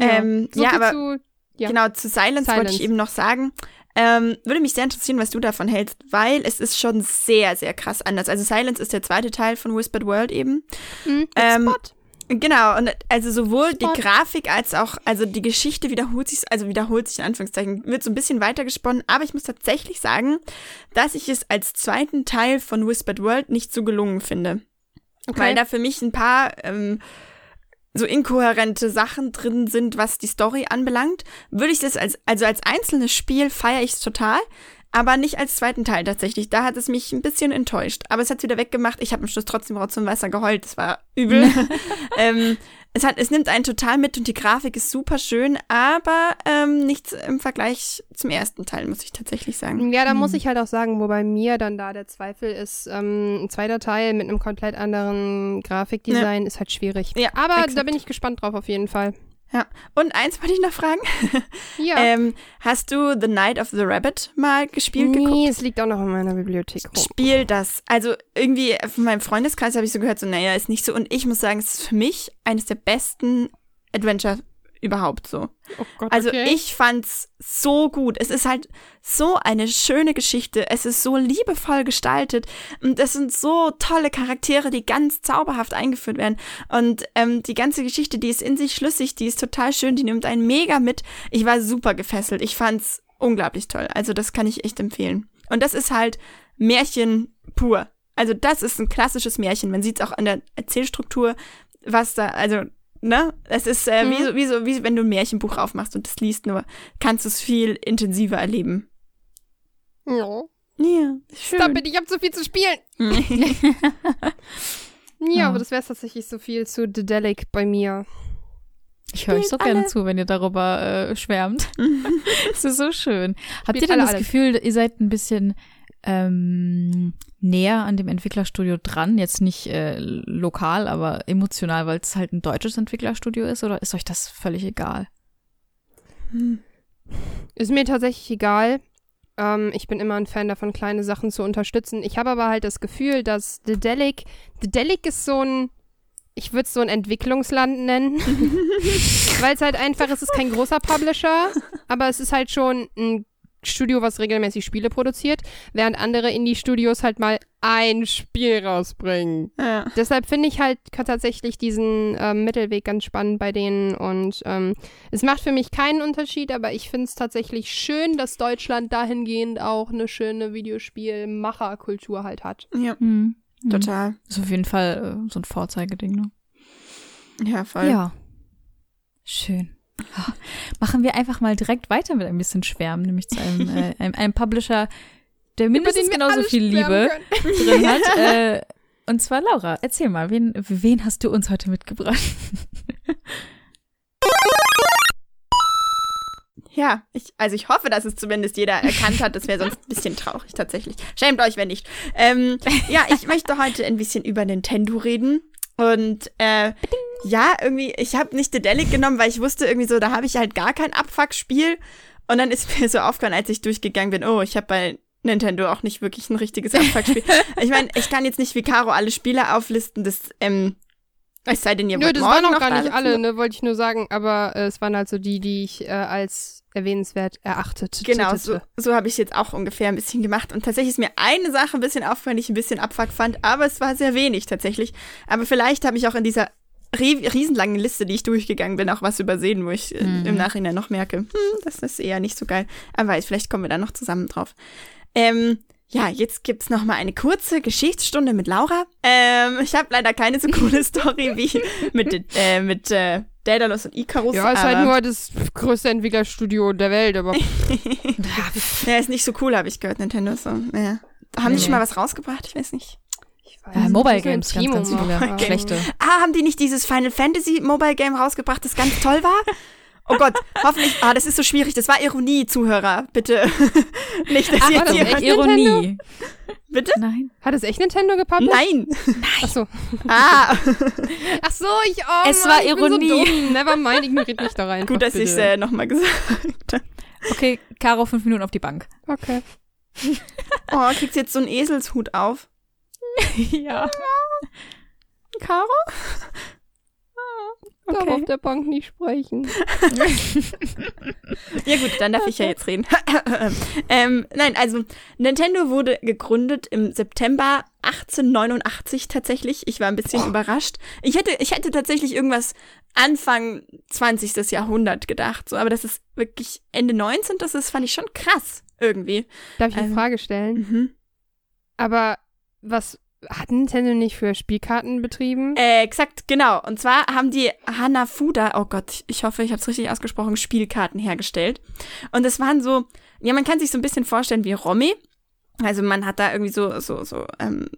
C: Ähm,
B: so
C: ja, aber
B: zu, ja.
C: genau, zu Silence, wollte
B: Silence.
C: ich eben noch sagen. Ähm, würde mich sehr interessieren, was du davon hältst, weil es ist schon sehr, sehr krass anders. Also Silence ist der zweite Teil von Whispered World eben.
B: Hm,
C: Ähm,
B: Spot.
C: Genau, und also sowohl
B: Spot.
C: die Grafik als auch, also die Geschichte wiederholt sich, also wiederholt sich in Anführungszeichen, wird so ein bisschen weitergesponnen, aber ich muss tatsächlich sagen, dass ich es als zweiten Teil von Whispered World nicht so gelungen finde.
B: Okay.
C: Weil da für mich ein paar ähm, so inkohärente Sachen drin sind, was die Story anbelangt. Würde ich das als, also als einzelnes Spiel feiere ich es total, aber nicht als zweiten Teil tatsächlich. Da hat es mich ein bisschen enttäuscht. Aber es hat wieder weggemacht. Ich habe am Schluss trotzdem Rotz und Wasser geheult. Das war übel. ähm, es, hat, es nimmt einen total mit und die Grafik ist super schön, aber ähm, nichts im Vergleich zum ersten Teil, muss ich tatsächlich sagen.
B: Ja, da muss
A: Hm.
B: ich halt auch sagen, wo bei mir dann da der Zweifel ist, ähm, ein zweiter Teil mit einem komplett anderen Grafikdesign ist halt schwierig.
C: Ja,
B: Aber da
C: exakt.
B: bin ich gespannt drauf auf jeden Fall.
C: Ja. Und eins wollte ich noch fragen.
B: Ja.
C: Ähm, hast du The Night of the Rabbit mal gespielt geguckt?
B: nee, es liegt auch noch in meiner Bibliothek rum.
C: Spiel das. Also irgendwie von meinem Freundeskreis habe ich so gehört, so, naja, ist nicht so. Und ich muss sagen, es ist für mich eines der besten Adventure überhaupt so.
B: Oh Gott,
C: Also
B: okay.
C: ich fand's so gut. Es ist halt so eine schöne Geschichte. Es ist so liebevoll gestaltet. Und es sind so tolle Charaktere, die ganz zauberhaft eingeführt werden. Und ähm, die ganze Geschichte, die ist in sich schlüssig, die ist total schön, die nimmt einen mega mit. Ich war super gefesselt. Ich fand's unglaublich toll. Also das kann ich echt empfehlen. Und das ist halt Märchen pur. Also das ist ein klassisches Märchen. Man sieht es auch an der Erzählstruktur, was da, also ne? Es ist äh, wie,
B: Mhm.
C: so, wie so, wie wenn du ein Märchenbuch aufmachst und das liest, nur kannst du es viel intensiver erleben.
B: Ja.
C: Ja,
B: Stop it, ich habe zu viel zu spielen. Ja,
A: Ja.
B: aber das wäre tatsächlich so viel zu Dedelic bei mir.
A: Ich höre euch so
C: Spielt
A: gerne
C: alle.
A: zu, wenn ihr darüber äh, schwärmt. Es ist so schön. Habt
B: Spielt
A: ihr denn
B: alle
A: das
B: alles.
A: Gefühl, ihr seid ein bisschen ähm, näher an dem Entwicklerstudio dran? Jetzt nicht äh, lokal, aber emotional, weil es halt ein deutsches Entwicklerstudio ist? Oder ist euch das völlig egal?
B: Ist mir tatsächlich egal. Ähm, ich bin immer ein Fan davon, kleine Sachen zu unterstützen. Ich habe aber halt das Gefühl, dass Dedelic, Dedelic ist so ein, ich würde es so ein Entwicklungsland nennen. Weil es halt einfach, es ist kein großer Publisher, aber es ist halt schon ein Studio, was regelmäßig Spiele produziert, während andere Indie-Studios halt mal ein Spiel rausbringen.
C: ja.
B: Deshalb finde ich halt tatsächlich diesen ähm, Mittelweg ganz spannend bei denen und ähm, es macht für mich keinen Unterschied, aber ich finde es tatsächlich schön, dass Deutschland dahingehend auch eine schöne Videospielmacherkultur halt hat.
C: ja,
A: Hm. Hm.
C: total.
A: Ist auf jeden Fall äh, so ein Vorzeigeding, ne?
C: Ja, voll.
A: Ja. Schön. Machen wir einfach mal direkt weiter mit ein bisschen Schwärmen, nämlich zu einem, äh, einem, einem Publisher, der mindestens genauso viel Liebe drin hat. Äh, und zwar Laura, erzähl mal, wen, wen hast du uns heute mitgebracht?
C: Ja, ich, also ich hoffe, dass es zumindest jeder erkannt hat. Das wäre sonst ein bisschen traurig tatsächlich. Schämt euch, wenn nicht. Ähm, ja, ich möchte heute ein bisschen über Nintendo reden. Und äh, ja, irgendwie, ich habe nicht Dedelic genommen, weil ich wusste irgendwie so, da habe ich halt gar kein Abfuck-Spiel. Und dann ist mir so aufgefallen, als ich durchgegangen bin, oh, ich habe bei Nintendo auch nicht wirklich ein richtiges Abfuck-Spiel. ich meine, ich kann jetzt nicht wie Caro alle Spiele auflisten, das, ähm, es sei denn, ihr
B: Nö,
C: wollt
B: das
C: morgen
B: waren auch
C: noch
B: gar nicht alle, ne, wollte ich nur sagen, aber äh, es waren halt so die, die ich äh, als erwähnenswert erachtet.
C: Genau, so, so habe ich jetzt auch ungefähr ein bisschen gemacht. Und tatsächlich ist mir eine Sache ein bisschen aufgefallen, die ich ein bisschen abfuck fand, aber es war sehr wenig tatsächlich. Aber vielleicht habe ich auch in dieser rie- riesenlangen Liste, die ich durchgegangen bin, auch was übersehen, wo ich äh,
A: Mhm.
C: im Nachhinein noch merke, hm, das ist eher nicht so geil. Aber vielleicht kommen wir da noch zusammen drauf. Ähm, ja, jetzt gibt's noch mal eine kurze Geschichtsstunde mit Laura. Ähm, ich habe leider keine so coole Story wie mit, äh, mit äh, Daedalus und Icarus.
B: Ja, ist halt nur das größte Entwicklerstudio der Welt, aber
C: Ja, ist nicht so cool, habe ich gehört, Nintendo. So, ja. Haben
A: Nee,
C: die schon mal was rausgebracht? Ich weiß nicht.
B: ich weiß
A: Äh,
B: nicht,
A: Mobile Games, ganz, ganz viele schlechte.
C: Ah, haben die nicht dieses Final Fantasy Mobile Game rausgebracht, das ganz toll war? Oh Gott, hoffentlich. Ah, das ist so schwierig. Das war Ironie, Zuhörer. Bitte. nicht, dass
B: Ach,
C: ihr
B: war das echt
C: hier.
A: Ironie.
C: Bitte?
A: Nein.
B: Hat es echt Nintendo gepublished?
C: Nein.
B: Ach so.
C: Ah,
B: Ach so, ich oh,
A: Es
B: Mann,
A: war Ironie.
B: So dumm. Never mind, ignoriert mich da rein.
C: gut, dass ich es äh, nochmal gesagt habe.
A: Okay, Caro, fünf Minuten auf die Bank.
B: Okay.
C: Oh, kriegst jetzt so einen Eselshut auf.
A: ja.
C: Caro?
B: Darf
A: Okay.
B: auf der Bank nicht sprechen.
C: Ja gut, dann darf ich ja jetzt reden. ähm, nein, also Nintendo wurde gegründet im September 1889 tatsächlich. Ich war ein bisschen überrascht. Ich hätte, ich hätte tatsächlich irgendwas Anfang 20. Jahrhundert gedacht, so, aber das ist wirklich Ende 19. Das ist, fand ich schon krass irgendwie.
B: Darf ich eine
C: Ähm,
B: Frage stellen?
C: Mhm.
B: Aber was hat Nintendo nicht für Spielkarten betrieben?
C: Äh, exakt, genau. Und zwar haben die Hanafuda, oh Gott, ich hoffe, ich habe es richtig ausgesprochen, Spielkarten hergestellt. Und es waren so, ja, man kann sich so ein bisschen vorstellen wie Romy. Also man hat da irgendwie so, so, so, ähm,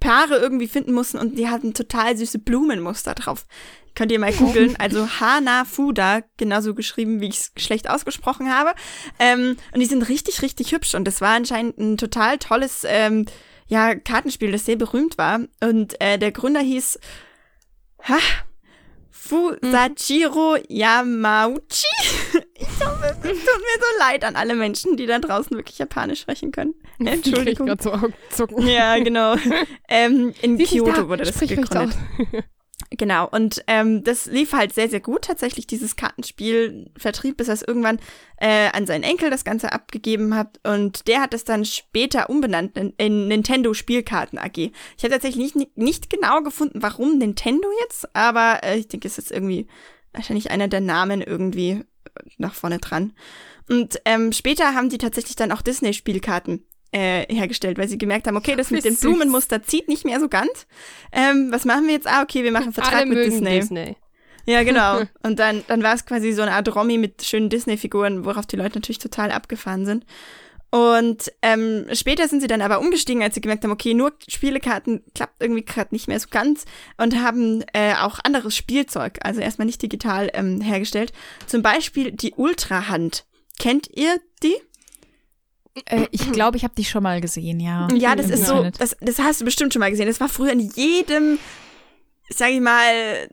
C: Paare irgendwie finden müssen und die hatten total süße Blumenmuster drauf. Könnt ihr mal googeln. Also Hanafuda, genauso geschrieben, wie ich es schlecht ausgesprochen habe. Ähm, und die sind richtig, richtig hübsch. Und das war anscheinend ein total tolles ähm, ja, Kartenspiel, das sehr berühmt war. Und äh, der Gründer hieß ha, Fusachiro Yamauchi. Ich hoffe, es tut mir so leid an alle Menschen, die da draußen wirklich Japanisch sprechen können. Entschuldigung.
B: Ich so Augenzucken.
C: Ja, genau. ähm, in
B: Sie ist nicht
C: Kyoto
B: da.
C: wurde das gegründet. Genau, und ähm, das lief halt sehr, sehr gut tatsächlich, dieses Kartenspiel Vertrieb, bis er es irgendwann äh, an seinen Enkel das Ganze abgegeben hat. Und der hat es dann später umbenannt in, in Nintendo Spielkarten AG. Ich habe tatsächlich nicht, nicht genau gefunden, warum Nintendo jetzt, aber äh, ich denke, es ist irgendwie wahrscheinlich einer der Namen irgendwie äh, nach vorne dran. Und ähm, später haben die tatsächlich dann auch Disney-Spielkarten äh, hergestellt, weil sie gemerkt haben, okay, das mit dem
B: süß.
C: Blumenmuster zieht nicht mehr so ganz. Ähm, was machen wir jetzt? Ah, okay, wir machen einen Vertrag
B: Alle
C: mit
B: mögen
C: Disney.
B: Disney.
C: Ja, genau. Und dann, dann war es quasi so eine Art Romy mit schönen Disney-Figuren, worauf die Leute natürlich total abgefahren sind. Und ähm, später sind sie dann aber umgestiegen, als sie gemerkt haben, okay, nur Spielekarten klappt irgendwie gerade nicht mehr so ganz und haben äh, auch anderes Spielzeug, also erstmal nicht digital ähm, hergestellt. Zum Beispiel die Ultrahand. Kennt ihr die?
A: Äh, ich glaube, ich habe die schon mal gesehen, ja.
C: Ja, das ist so, das, das hast du bestimmt schon mal gesehen. Das war früher in jedem, sag ich mal,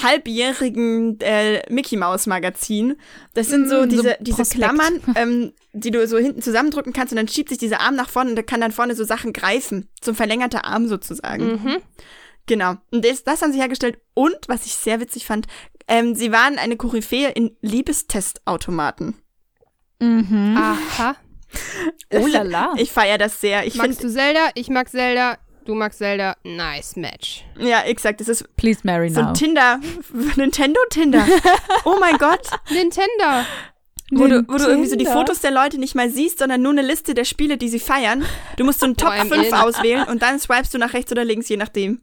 C: halbjährigen äh, Mickey Maus Magazin. Das sind so
A: Mm, so
C: diese, diese
A: Prospekt.
C: Klammern, ähm, die du so hinten zusammendrücken kannst und dann schiebt sich dieser Arm nach vorne und der kann dann vorne so Sachen greifen. So ein verlängerter Arm sozusagen.
B: Mhm.
C: Genau. Und das, das haben sie hergestellt. Und, was ich sehr witzig fand, ähm, sie waren eine Koryphäe in Liebestestautomaten.
A: Mhm.
B: Aha.
A: Oh la la.
C: Ich feiere das sehr. Ich
B: Magst du Zelda? Ich mag Zelda. Du magst Zelda. Nice Match.
C: ja, exakt. Das ist
A: Please marry
C: so
A: now.
C: ein Tinder, Nintendo Tinder. Oh mein Gott.
B: Nintendo.
C: Wo du, wo du irgendwie so die
A: Nintendo.
C: Fotos der Leute nicht mal siehst, sondern nur eine Liste der Spiele, die sie feiern. Du musst so einen Top
B: Boah, im
C: 5
B: Inn.
C: auswählen und dann swipest du nach rechts oder links, je nachdem.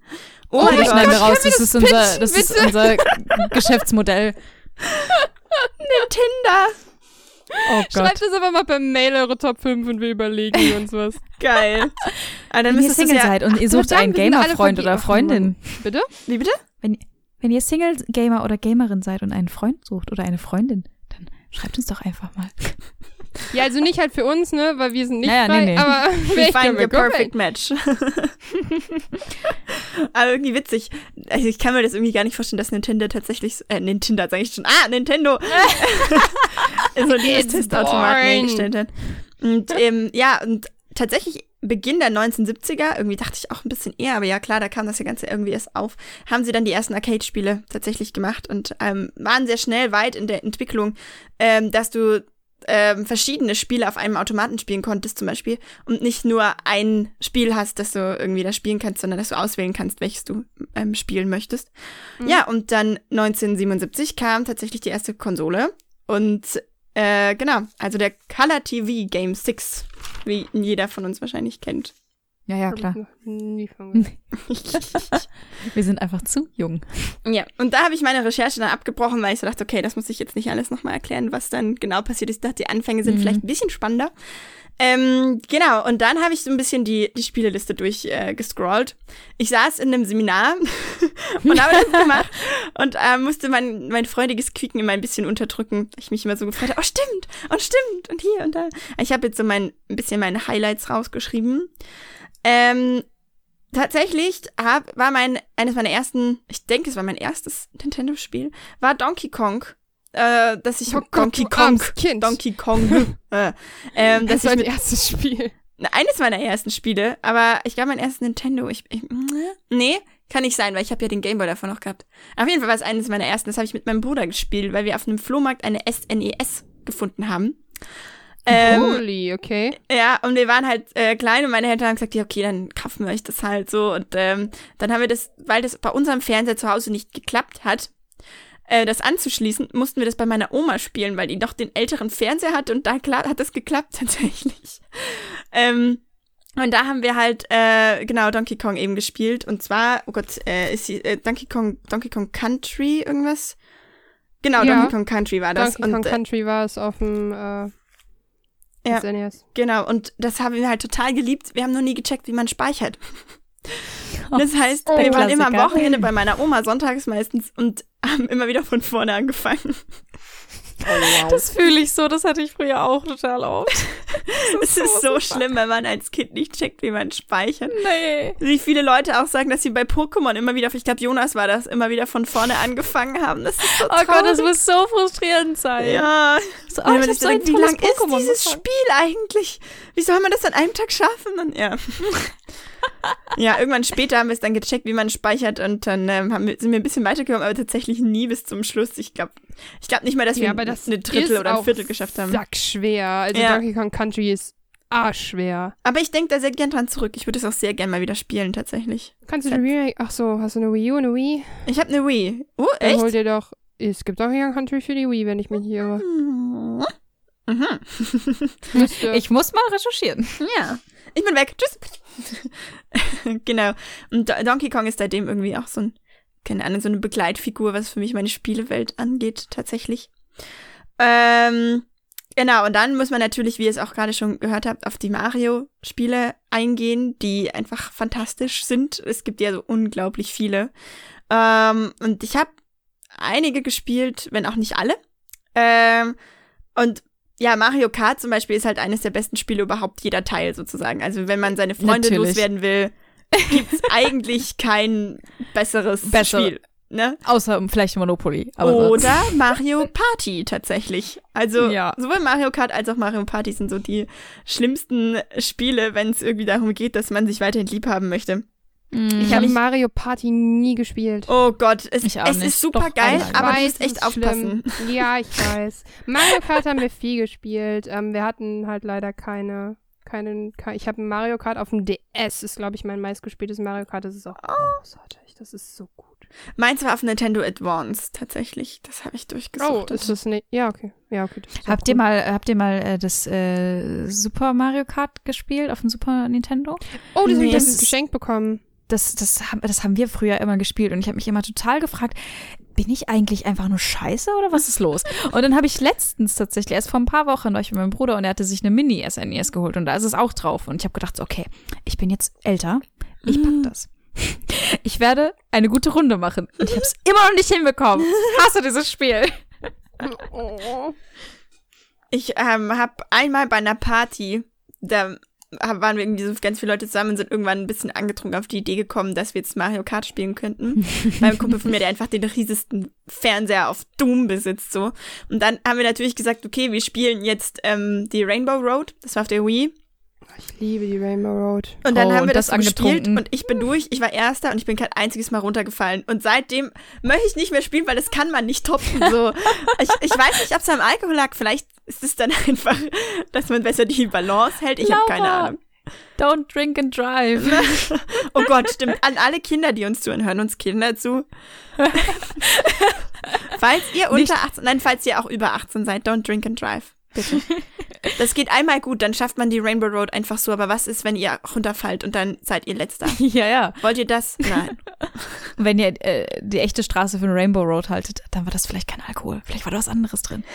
C: Oh,
B: Oh
C: mein
A: Das
C: Gott.
A: wir raus. Das
B: wir
A: ist
B: das
A: unser,
B: pitchen,
A: das ist unser Geschäftsmodell.
C: Tinder.
A: Oh.
B: Schreibt es aber mal per Mail eure Top 5 und wir überlegen uns was.
C: Geil. Aber dann
A: Wenn ihr Single
C: ja,
A: seid und ihr sucht einen Gamer-Freund oder
B: Ach,
A: Freundin.
B: Bitte?
C: Wie bitte?
A: Wenn ihr Single-Gamer oder Gamerin seid und einen Freund sucht oder eine Freundin, dann schreibt uns doch einfach mal.
B: Ja, also nicht halt für uns, ne, weil wir sind nicht
A: Ja, ja,
B: frei,
A: nee, nee.
B: aber wir
C: your perfect match. Aber irgendwie witzig. Also ich kann mir das irgendwie gar nicht vorstellen, dass Nintendo tatsächlich, so- äh, Nintendo sag ich schon, ah, Nintendo, so ein
B: It's
C: Testautomaten
B: boring.
C: hingestellt hat. Und ähm, ja, und tatsächlich Beginn der 1970er, irgendwie dachte ich auch ein bisschen eher, aber ja klar, da kam das ja Ganze irgendwie erst auf, haben sie dann die ersten Arcade-Spiele tatsächlich gemacht und ähm, waren sehr schnell weit in der Entwicklung, ähm, dass du ähm, verschiedene Spiele auf einem Automaten spielen konntest zum Beispiel und nicht nur ein Spiel hast, das du irgendwie da spielen kannst, sondern dass du auswählen kannst, welches du ähm, spielen möchtest. Ja, und dann 1977 kam tatsächlich die erste Konsole und äh, genau, also der Color TV Game 6, wie ihn jeder von uns wahrscheinlich kennt.
A: Ja, ja, klar.
B: Nie von gehört.
A: Wir sind einfach zu jung.
C: Ja, und da habe ich meine Recherche dann abgebrochen, weil ich so dachte, okay, das muss ich jetzt nicht alles nochmal erklären, was dann genau passiert ist. Ich dachte, die Anfänge sind
A: Mhm.
C: vielleicht ein bisschen spannender. Ähm, genau, und dann habe ich so ein bisschen die, die Spieleliste durchgescrollt. Äh, ich saß in einem Seminar und habe das gemacht und äh, musste mein, mein freudiges Quieken immer ein bisschen unterdrücken. Ich mich immer so gefreut habe, oh stimmt, und stimmt, und hier und da. Ich habe jetzt so mein, ein bisschen meine Highlights rausgeschrieben. Ähm, tatsächlich hab, war mein, eines meiner ersten, ich denke, es war mein erstes Nintendo-Spiel, war Donkey Kong. Äh, dass ich
B: Oh Gott,
C: Donkey Kong,
B: Kind.
C: Donkey Kong, äh, ähm,
B: Das war
C: mit,
B: erstes Spiel.
C: eines meiner ersten Spiele, aber ich glaube mein erstes Nintendo, ich, ich nee, Kann nicht sein, weil ich habe ja den Gameboy davon noch gehabt. Auf jeden Fall war es eines meiner ersten. Das habe ich mit meinem Bruder gespielt, weil wir auf einem Flohmarkt eine SNES gefunden haben. Ähm,
B: Holy, okay.
C: ja, und wir waren halt äh, klein und meine Eltern haben gesagt, ja, okay, dann kaufen wir euch das halt so. Und ähm, dann haben wir das, weil das bei unserem Fernseher zu Hause nicht geklappt hat, äh, das anzuschließen, mussten wir das bei meiner Oma spielen, weil die noch den älteren Fernseher hatte und da hat das geklappt tatsächlich. Ähm, und da haben wir halt, äh, genau, Donkey Kong eben gespielt. Und zwar, oh Gott, äh, ist sie, äh, Donkey Kong, Donkey Kong Country irgendwas? Genau,
B: Ja.
C: Donkey Kong Country war das.
B: Donkey Kong
C: und, äh,
B: Country war es auf dem äh,
C: Ja.
B: SNES.
C: Genau, und das haben wir halt total geliebt. Wir haben noch nie gecheckt, wie man speichert. Das heißt,
A: Oh,
C: wir waren immer am. Wochenende bei meiner Oma, sonntags meistens, und haben immer wieder von vorne angefangen.
A: Das fühle ich so, das hatte ich früher auch total oft.
C: Es ist so schlimm, wenn man als Kind nicht checkt, wie man speichert.
A: Nee.
C: Wie viele Leute auch sagen, dass sie bei Pokémon immer wieder, ich glaube, Jonas war das, immer wieder von vorne angefangen haben. Das ist so
A: Oh
C: traurig.
A: Gott, das muss so frustrierend sein.
C: ja.
A: So, oh, ich so
C: denkt, wie lang ist dieses. Spiel eigentlich? Wie soll man das an einem Tag schaffen? Und ja. ja, irgendwann später haben wir es dann gecheckt, wie man speichert und dann ähm, haben wir, sind wir ein bisschen weitergekommen, aber tatsächlich nie bis zum Schluss. Ich glaube ich glaub nicht mal, dass wir
B: Ja, aber das
C: eine Drittel oder ein
B: auch
C: Viertel geschafft haben.
B: Sackschwer. Also
C: Ja.
B: Donkey Kong Country ist arschschwer.
C: Aber ich denke da sehr gern dran zurück. Ich würde es auch sehr gern mal wieder spielen, tatsächlich.
B: Kannst du den Remake? Ach so, hast du eine Wii U, eine Wii?
C: Ich habe eine Wii. Oh,
B: Dann hol
C: echt?
B: dir doch. Es gibt Donkey Kong Country für die Wii, wenn ich mich hier irre.
C: Mhm.
A: Ich muss mal recherchieren.
C: Ja. Ich bin weg. Tschüss. genau. Und Do- Donkey Kong ist seitdem irgendwie auch so ein, keine Ahnung, so eine Begleitfigur, was für mich meine Spielewelt angeht, tatsächlich. Ähm, genau, und dann muss man natürlich, wie ihr es auch gerade schon gehört habt, auf die Mario-Spiele eingehen, die einfach fantastisch sind. Es gibt ja so unglaublich viele. Ähm, und ich habe einige gespielt, wenn auch nicht alle. Ähm, und ja, Mario Kart zum Beispiel ist halt eines der besten Spiele überhaupt, jeder Teil sozusagen. Also wenn man seine Freunde
A: Natürlich.
C: loswerden will, gibt's eigentlich kein besseres
A: Bessere.
C: Spiel. Ne?
A: Außer vielleicht Monopoly.
C: Oder Mario Party tatsächlich. Also
A: Ja.
C: sowohl Mario Kart als auch Mario Party sind so die schlimmsten Spiele, wenn es irgendwie darum geht, dass man sich weiterhin lieb haben möchte.
A: Mm.
B: ich habe Mario Party nie gespielt.
C: Oh Gott, es,
A: Ich auch
C: es
A: nicht.
C: ist super
A: Doch,
C: geil,
A: einmal.
C: aber du
B: weiß,
C: musst echt
B: es ist
C: aufpassen.
B: schlimm. Ja, ich weiß. Mario Kart haben wir viel gespielt. Ähm, wir hatten halt leider keine, keine, ke- ich habe Mario Kart auf dem DS, ist glaube ich mein meistgespieltes Mario Kart. Das ist auch großartig. Das ist so gut.
C: Meins war auf Nintendo Advance tatsächlich. Das habe ich durchgesucht.
B: Oh, ist das nicht? Ja, okay. Ja, okay.
A: Habt ihr
B: gut.
A: mal, habt ihr mal äh, das äh, Super Mario Kart gespielt auf dem Super Nintendo?
B: Oh, das habe
C: Nee,
B: ich
C: das
B: das geschenkt bekommen.
A: Das, das, haben, das haben wir früher immer gespielt und ich habe mich immer total gefragt, bin ich eigentlich einfach nur scheiße oder was ist los? Und dann habe ich letztens tatsächlich, erst vor ein paar Wochen war ich mit meinem Bruder und er hatte sich eine Mini-SNES geholt und da ist es auch drauf. Und ich habe gedacht, okay, ich bin jetzt älter, ich pack das. Ich werde eine gute Runde machen. Und ich habe es immer noch nicht hinbekommen. Ich hasse dieses Spiel.
B: Oh.
C: Ich ähm, habe einmal bei einer Party, da waren wir irgendwie so ganz viele Leute zusammen und sind irgendwann ein bisschen angetrunken auf die Idee gekommen, dass wir jetzt Mario Kart spielen könnten. Beim Kumpel von mir, der einfach den riesesten Fernseher auf Doom besitzt, so. Und dann haben wir natürlich gesagt, okay, wir spielen jetzt ähm, die Rainbow Road. Das war auf der Wii.
B: Ich liebe die Rainbow Road.
C: Und dann
A: Oh,
C: haben wir das,
A: das
C: so gespielt
A: angetrunken.
C: und ich bin durch. Ich war Erster und ich bin kein einziges Mal runtergefallen. Und seitdem möchte ich nicht mehr spielen, weil das kann man nicht toppen. So. ich, ich weiß nicht, ob es am Alkohol lag. Vielleicht ist es dann einfach, dass man besser die Balance hält. Ich habe keine. Ahnung.
A: Don't drink and drive.
C: Oh Gott, stimmt. An alle Kinder, die uns zuhören, hören uns Kinder zu. falls ihr
A: Nicht-
C: unter 18, nein, falls ihr auch über 18 seid, don't drink and drive. Bitte. Das geht einmal gut, dann schafft man die Rainbow Road einfach so. Aber was ist, wenn ihr runterfallt und dann seid ihr Letzter?
A: ja, ja.
C: Wollt ihr das? Nein.
A: Wenn ihr äh, die echte Straße für eine Rainbow Road haltet, dann war das vielleicht kein Alkohol. Vielleicht war da was anderes drin.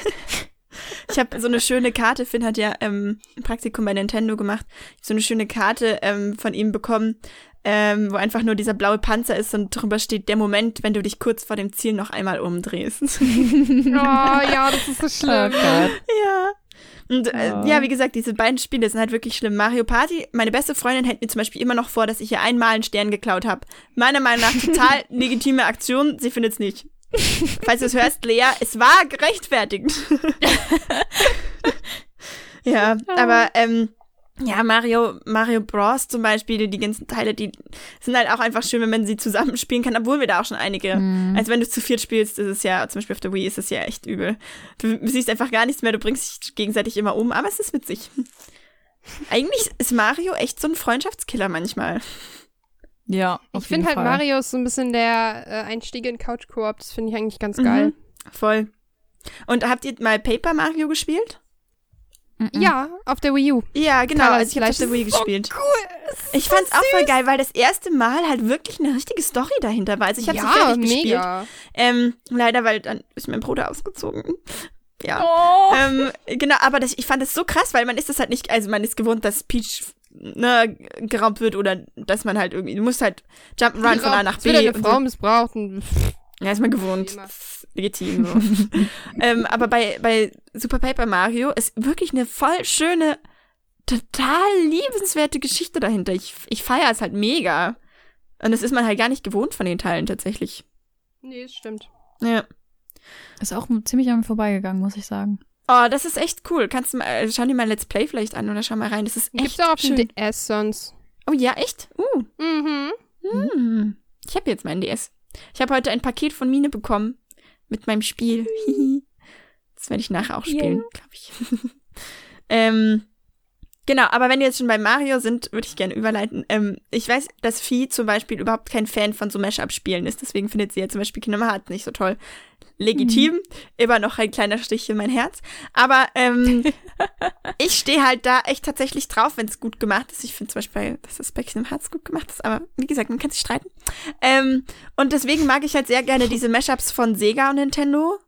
C: Ich habe so eine schöne Karte, Finn hat ja ähm, ein Praktikum bei Nintendo gemacht, so eine schöne Karte ähm, von ihm bekommen, ähm, wo einfach nur dieser blaue Panzer ist und drüber steht, der Moment, wenn du dich kurz vor dem Ziel noch einmal umdrehst.
B: Oh ja, das ist so schlimm.
A: Gott.
C: ja. Und äh,
A: Ja.
C: ja, wie gesagt, diese beiden Spiele sind halt wirklich schlimm. Mario Party, meine beste Freundin hält mir zum Beispiel immer noch vor, dass ich ihr einmal einen Stern geklaut habe. Meiner Meinung nach total legitime Aktion, sie findet es nicht. Falls du es hörst, Lea, es war gerechtfertigt. ja, aber ähm, Ja, Mario, Mario Bros. zum Beispiel, die, ganzen Teile, die sind halt auch einfach schön, wenn man sie zusammenspielen kann, obwohl wir da auch schon einige.
A: Mhm.
C: Also wenn du zu viert spielst, ist es ja, zum Beispiel auf der Wii ist es ja echt übel. Du siehst einfach gar nichts mehr, du bringst dich gegenseitig immer um, aber es ist witzig. Eigentlich ist Mario echt so ein Freundschaftskiller manchmal.
A: Ja, auf
B: Ich finde halt. Mario ist so ein bisschen der äh, Einstieg in Couch Koop. Das finde ich eigentlich ganz geil.
C: Mhm. Voll. Und habt ihr mal Paper Mario gespielt?
B: Ja, auf der Wii U.
C: Ja, genau. Also ich habe auf der Wii
B: so
C: gespielt.
B: Cool.
C: Ich fand's auch voll geil, weil das erste Mal halt wirklich eine richtige Story dahinter war. Also ich habe
B: ja,
C: sie fertig gespielt.
B: mega.
C: Ähm, leider, weil dann ist mein Bruder ausgezogen. Ja.
A: Oh.
C: Ähm, genau, aber das, ich fand es so krass, weil man ist das halt nicht, also man ist gewohnt, dass Peach ne, geraubt wird oder dass man halt irgendwie, du musst halt Jump'n'Run von A nach B.
B: wird eine Frau
C: so.
B: missbraucht. Und
C: Ja, ist man gewohnt. Legitim. So. ähm, aber bei, bei Super Paper Mario ist wirklich eine voll schöne, total liebenswerte Geschichte dahinter. Ich, ich feiere es halt mega. Und das ist man halt gar nicht gewohnt von den Teilen tatsächlich.
B: nee, das stimmt.
C: Ja.
A: Ist auch ziemlich an mir vorbeigegangen, muss ich sagen.
C: Oh, das ist echt cool. Kannst du mal, äh, schau dir mal Let's Play vielleicht an oder schau mal rein. Das ist echt
B: Gibt's auch auf
C: schön.
B: DS sonst.
C: Oh ja, echt? Uh.
B: Mhm.
C: Hm. Ich habe jetzt meinen DS. Ich habe heute ein Paket von Mine bekommen mit meinem Spiel. das werde ich nachher auch spielen, glaube ich. ähm, genau, aber wenn wir jetzt schon bei Mario sind, würde ich gerne überleiten. Ähm, ich weiß, dass Vieh zum Beispiel überhaupt kein Fan von so Mash-up-Spielen ist, deswegen findet sie ja zum Beispiel Kingdom Hearts nicht so toll. Legitim, immer noch ein kleiner Stich in mein Herz. Aber ähm, ich stehe halt da echt tatsächlich drauf, wenn es gut gemacht ist. Ich finde zum Beispiel, dass das bei Kingdom Hearts gut gemacht ist, aber wie gesagt, man kann sich streiten. Ähm, und deswegen mag ich halt sehr gerne diese Mashups von Sega und Nintendo.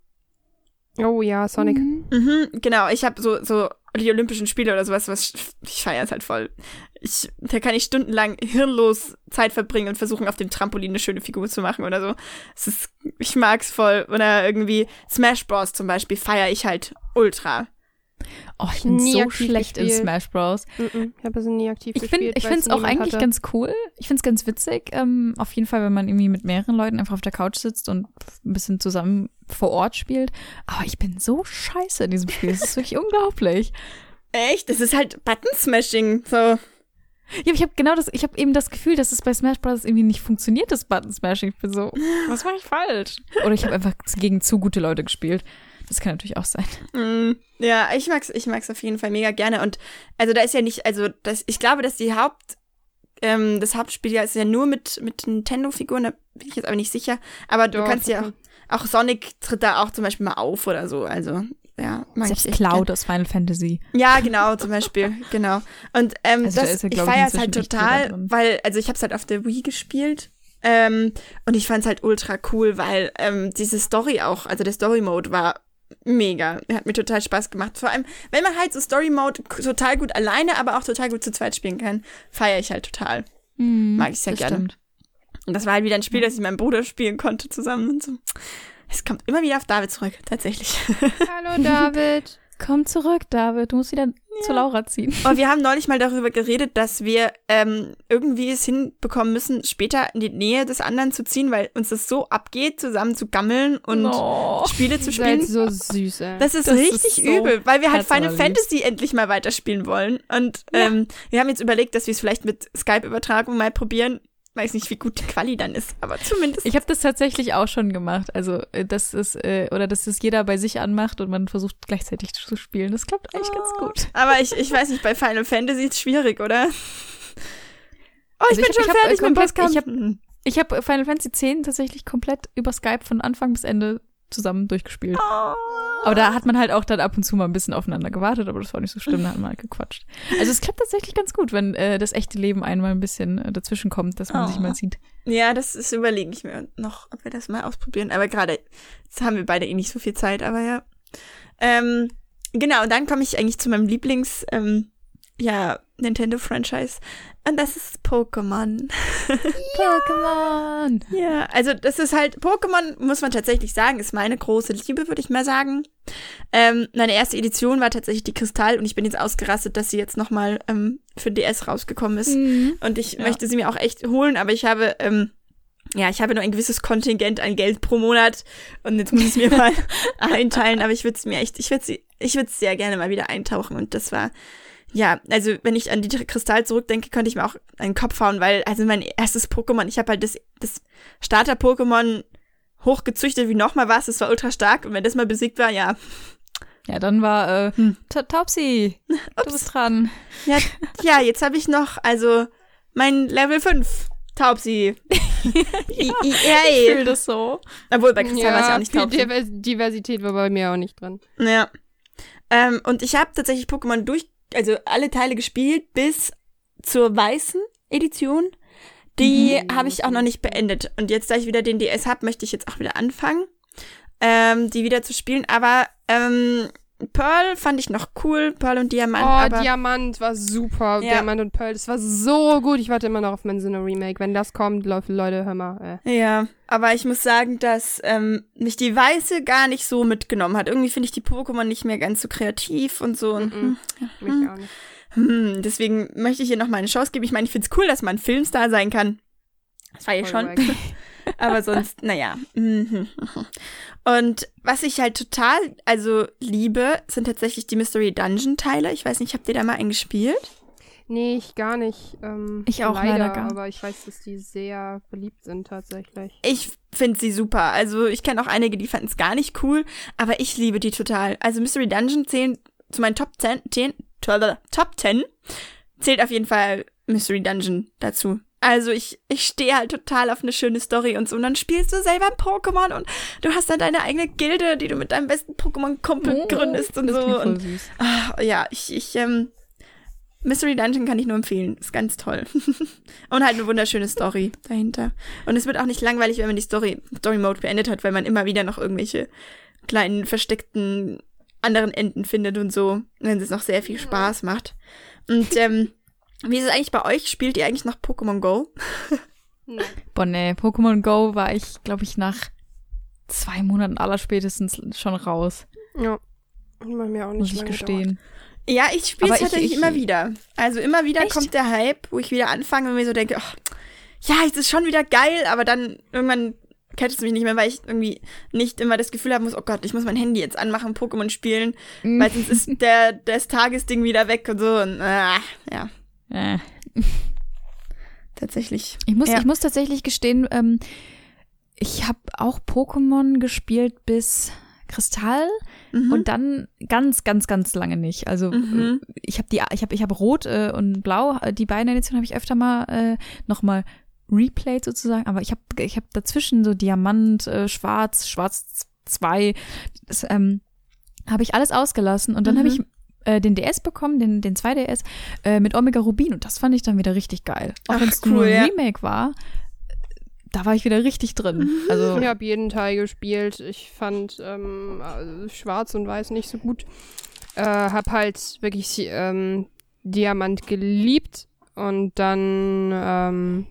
B: Oh ja, Sonic.
C: Mhm, genau, ich habe so, so die Olympischen Spiele oder sowas, was ich feiere es halt voll. Ich, da kann ich stundenlang hirnlos Zeit verbringen und versuchen, auf dem Trampolin eine schöne Figur zu machen oder so. Es ist, ich mag's voll. Oder irgendwie Smash Bros. zum Beispiel feiere ich halt ultra.
A: Oh, ich bin
B: Nie
A: so schlecht in
B: gespielt.
A: Smash Bros.
B: Mhm. Ich habe es nie aktiv
A: Ich finde
B: gespielt.
A: ich finde es
B: es
A: auch eigentlich
B: hatte.
A: ganz cool. Ich finde es ganz witzig. Ähm, auf jeden Fall, wenn man irgendwie mit mehreren Leuten einfach auf der Couch sitzt und ein bisschen zusammen vor Ort spielt. Aber ich bin so scheiße in diesem Spiel. Das ist wirklich unglaublich.
C: Echt? Das ist halt Button-Smashing. So.
A: Ja, aber ich habe genau das, ich habe eben das Gefühl, dass es bei Smash Bros. irgendwie nicht funktioniert, das Button Smashing. Ich bin so, was mache ich falsch? Oder ich habe einfach gegen zu gute Leute gespielt. Das kann natürlich auch sein.
C: Mm, ja, ich mag's, ich mag's auf jeden Fall mega gerne. Und also da ist ja nicht, also das, ich glaube, dass die Haupt, ähm, das Hauptspiel ja ist ja nur mit, mit Nintendo-Figuren, da bin ich jetzt aber nicht sicher. Aber du
B: Doch,
C: kannst ja auch, auch Sonic tritt da auch zum Beispiel mal auf oder so. Also, ja, mag
A: Selbst
C: ich
A: Cloud aus Final Fantasy.
C: gern. Ja, genau, zum Beispiel, genau. Und ähm,
A: Also da
C: das,
A: ist ja,
C: ich feiere es halt total, weil, also ich habe es halt auf der Wii gespielt. Ähm, und ich fand's halt ultra cool, weil ähm, diese Story auch, also der Story-Mode war mega. Hat mir total Spaß gemacht. Vor allem, wenn man halt so Story-Mode k- total gut alleine, aber auch total gut zu zweit spielen kann, feiere ich halt total. Mag ich sehr gerne.
A: Stimmt.
C: Und das war halt wieder ein Spiel, das ich mit meinem Bruder spielen konnte zusammen und so. Es kommt immer wieder auf David zurück, tatsächlich.
B: Hallo David.
A: Komm zurück, David. Du musst wieder zu Laura ziehen.
C: Und wir haben neulich mal darüber geredet, dass wir ähm, irgendwie es hinbekommen müssen, später in die Nähe des anderen zu ziehen, weil uns das so abgeht, zusammen zu gammeln und
A: Oh.
C: Spiele zu
B: Ihr seid
C: spielen.
B: so süß, ey.
C: Das ist
A: Das
C: richtig
A: ist so
C: übel, weil wir halt Final. Fantasy endlich mal weiterspielen wollen. Und ähm, wir haben jetzt überlegt, dass wir es vielleicht mit Skype-Übertragung mal probieren. Weiß nicht, wie gut die Quali dann ist, aber zumindest.
A: Ich habe das tatsächlich auch schon gemacht. Also, äh, dass es, äh, oder dass es jeder bei sich anmacht und man versucht gleichzeitig zu spielen. Das klappt eigentlich ganz gut.
C: aber ich, ich weiß nicht, bei Final Fantasy ist es schwierig, oder? Oh, ich
A: Also
C: bin
A: ich-
C: schon
A: ich hab,
C: fertig mit dem
A: komplett- ich hab- Ich habe Final Fantasy X tatsächlich komplett über Skype von Anfang bis Ende zusammen durchgespielt.
C: Oh.
A: Aber da hat man halt auch dann ab und zu mal ein bisschen aufeinander gewartet, aber das war nicht so schlimm, da hat man halt gequatscht. Also es klappt tatsächlich ganz gut, wenn äh, das echte Leben einmal ein bisschen äh, dazwischen kommt, dass man
C: Oh.
A: sich mal sieht.
C: Ja, das ist überlege ich mir noch, ob wir das mal ausprobieren. Aber gerade haben wir beide eh nicht so viel Zeit, aber ja. Ähm, genau, und dann komme ich eigentlich zu meinem Lieblings, ähm, ja, Nintendo-Franchise. Und das ist Pokémon.
A: Pokémon!
C: Ja, also das ist halt, Pokémon, muss man tatsächlich sagen, ist meine große Liebe, würde ich mal sagen. Ähm, meine erste Edition war tatsächlich die Kristall und ich bin jetzt ausgerastet, dass sie jetzt nochmal ähm, für DS rausgekommen ist. Und ich
A: Ja.
C: möchte sie mir auch echt holen, aber ich habe, ähm, ja, ich habe nur ein gewisses Kontingent an Geld pro Monat und jetzt muss ich es mir mal einteilen, aber ich würde es mir echt, ich würde sie, ich würde sehr gerne mal wieder eintauchen und das war ja, also wenn ich an die Kristall zurückdenke, könnte ich mir auch einen Kopf hauen, weil, also mein erstes Pokémon, ich habe halt das, das Starter-Pokémon hochgezüchtet wie nochmal was, es war ultra stark und wenn das mal besiegt war, ja.
A: Ja, dann war äh,
C: Hm.
A: Ta- Taubsi, du bist dran.
C: Ja, ja jetzt habe ich noch, also mein Level 5 Taubsi. I-
A: Ich fühle das so.
C: Obwohl bei Kristall war es ja auch nicht Taubsi.
B: Divers Diversität war bei mir auch nicht drin.
C: Ja. Ähm, und ich habe tatsächlich Pokémon durch, also alle Teile gespielt bis zur weißen Edition. Die habe ich auch noch nicht beendet. Und jetzt, da ich wieder den DS habe, möchte ich jetzt auch wieder anfangen, ähm, die wieder zu spielen. Aber ähm, Pearl fand ich noch cool, Pearl und Diamant.
B: oh,
C: aber
B: Diamant war super.
C: Ja.
B: Diamant und Pearl, das war so gut. Ich warte immer noch auf mein Sinnoh Remake. Wenn das kommt, Leute, Leute hör mal. Äh.
C: Ja, aber ich muss sagen, dass ähm, mich die Weiße gar nicht so mitgenommen hat. Irgendwie finde ich die Pokémon nicht mehr ganz so kreativ und so. Und,
B: Mhm. Mich auch nicht.
C: hm, deswegen möchte ich hier noch mal eine Chance geben. Ich meine, ich finde es cool, dass man Filmstar sein kann. Das war ja schon. aber sonst, naja. Mhm. Und was ich halt total, also liebe, sind tatsächlich die Mystery Dungeon Teile. Ich weiß nicht, habt ihr da mal einen gespielt?
B: Nee, ich gar nicht. Ähm,
A: Ich auch leider gar-
B: Aber ich weiß, dass die sehr beliebt sind tatsächlich.
C: Ich finde sie super. Also ich kenne auch einige, die fanden es gar nicht cool, aber ich liebe die total. Also Mystery Dungeon zählen zu meinen Top 10, 10 Top 10 zählt auf jeden Fall Mystery Dungeon dazu. Also ich, ich stehe halt total auf eine schöne Story und so. Und dann spielst du selber ein Pokémon und du hast dann deine eigene Gilde, die du mit deinem besten Pokémon-Kumpel
A: Oh,
C: gründest und so. Und ah, ja, ich, ich, ähm, Mystery Dungeon kann ich nur empfehlen. Ist ganz toll. und halt eine wunderschöne Story dahinter. Und es wird auch nicht langweilig, wenn man die Story, Story Mode beendet hat, weil man immer wieder noch irgendwelche kleinen versteckten anderen Enden findet und so. Wenn es noch sehr viel Spaß macht. Und ähm, wie ist es eigentlich bei euch? Spielt ihr eigentlich noch Pokémon Go?
B: Nein.
A: Boah, nee, Pokémon Go war ich, glaube ich, nach zwei Monaten allerspätestens schon raus,
B: Ja. Ich mach mir auch nicht
A: muss ich gestehen.
C: Ja, ich spiele es
A: Aber ich-
C: tatsächlich
A: ich-
C: immer wieder. Also immer wieder
A: Echt?
C: kommt der Hype, wo ich wieder anfange und mir so denke, ach, ja, es ist schon wieder geil, aber dann irgendwann catcht es mich nicht mehr, weil ich irgendwie nicht immer das Gefühl haben muss, oh Gott, ich muss mein Handy jetzt anmachen, Pokémon spielen,
A: Mhm.
C: weil sonst ist der das Tagesding wieder weg und so und ah, ja,
A: Äh.
C: tatsächlich.
A: Ich muss,
C: Ja.
A: ich muss tatsächlich gestehen, ähm, ich habe auch Pokémon gespielt bis Kristall
C: Mhm.
A: und dann ganz, ganz, ganz lange nicht. Also
C: Mhm.
A: äh, ich habe die, ich habe, ich habe Rot äh, und Blau, äh, die beiden Editionen habe ich öfter mal äh, noch mal replayed sozusagen, aber ich habe, ich habe dazwischen so Diamant, äh, Schwarz, Schwarz 2, das ähm, habe ich alles ausgelassen und dann
C: Mhm.
A: habe ich äh, den DS bekommen, den, den 2DS, äh, mit Omega Rubin und das fand ich dann wieder richtig geil. Auch wenn es
C: cool,
A: nur ein
C: ja.
A: Remake war, da war ich wieder richtig drin. Also,
B: Ich habe jeden Teil gespielt. Ich fand ähm, äh, Schwarz und Weiß nicht so gut. Äh, hab halt wirklich ähm, Diamant geliebt und dann ähm,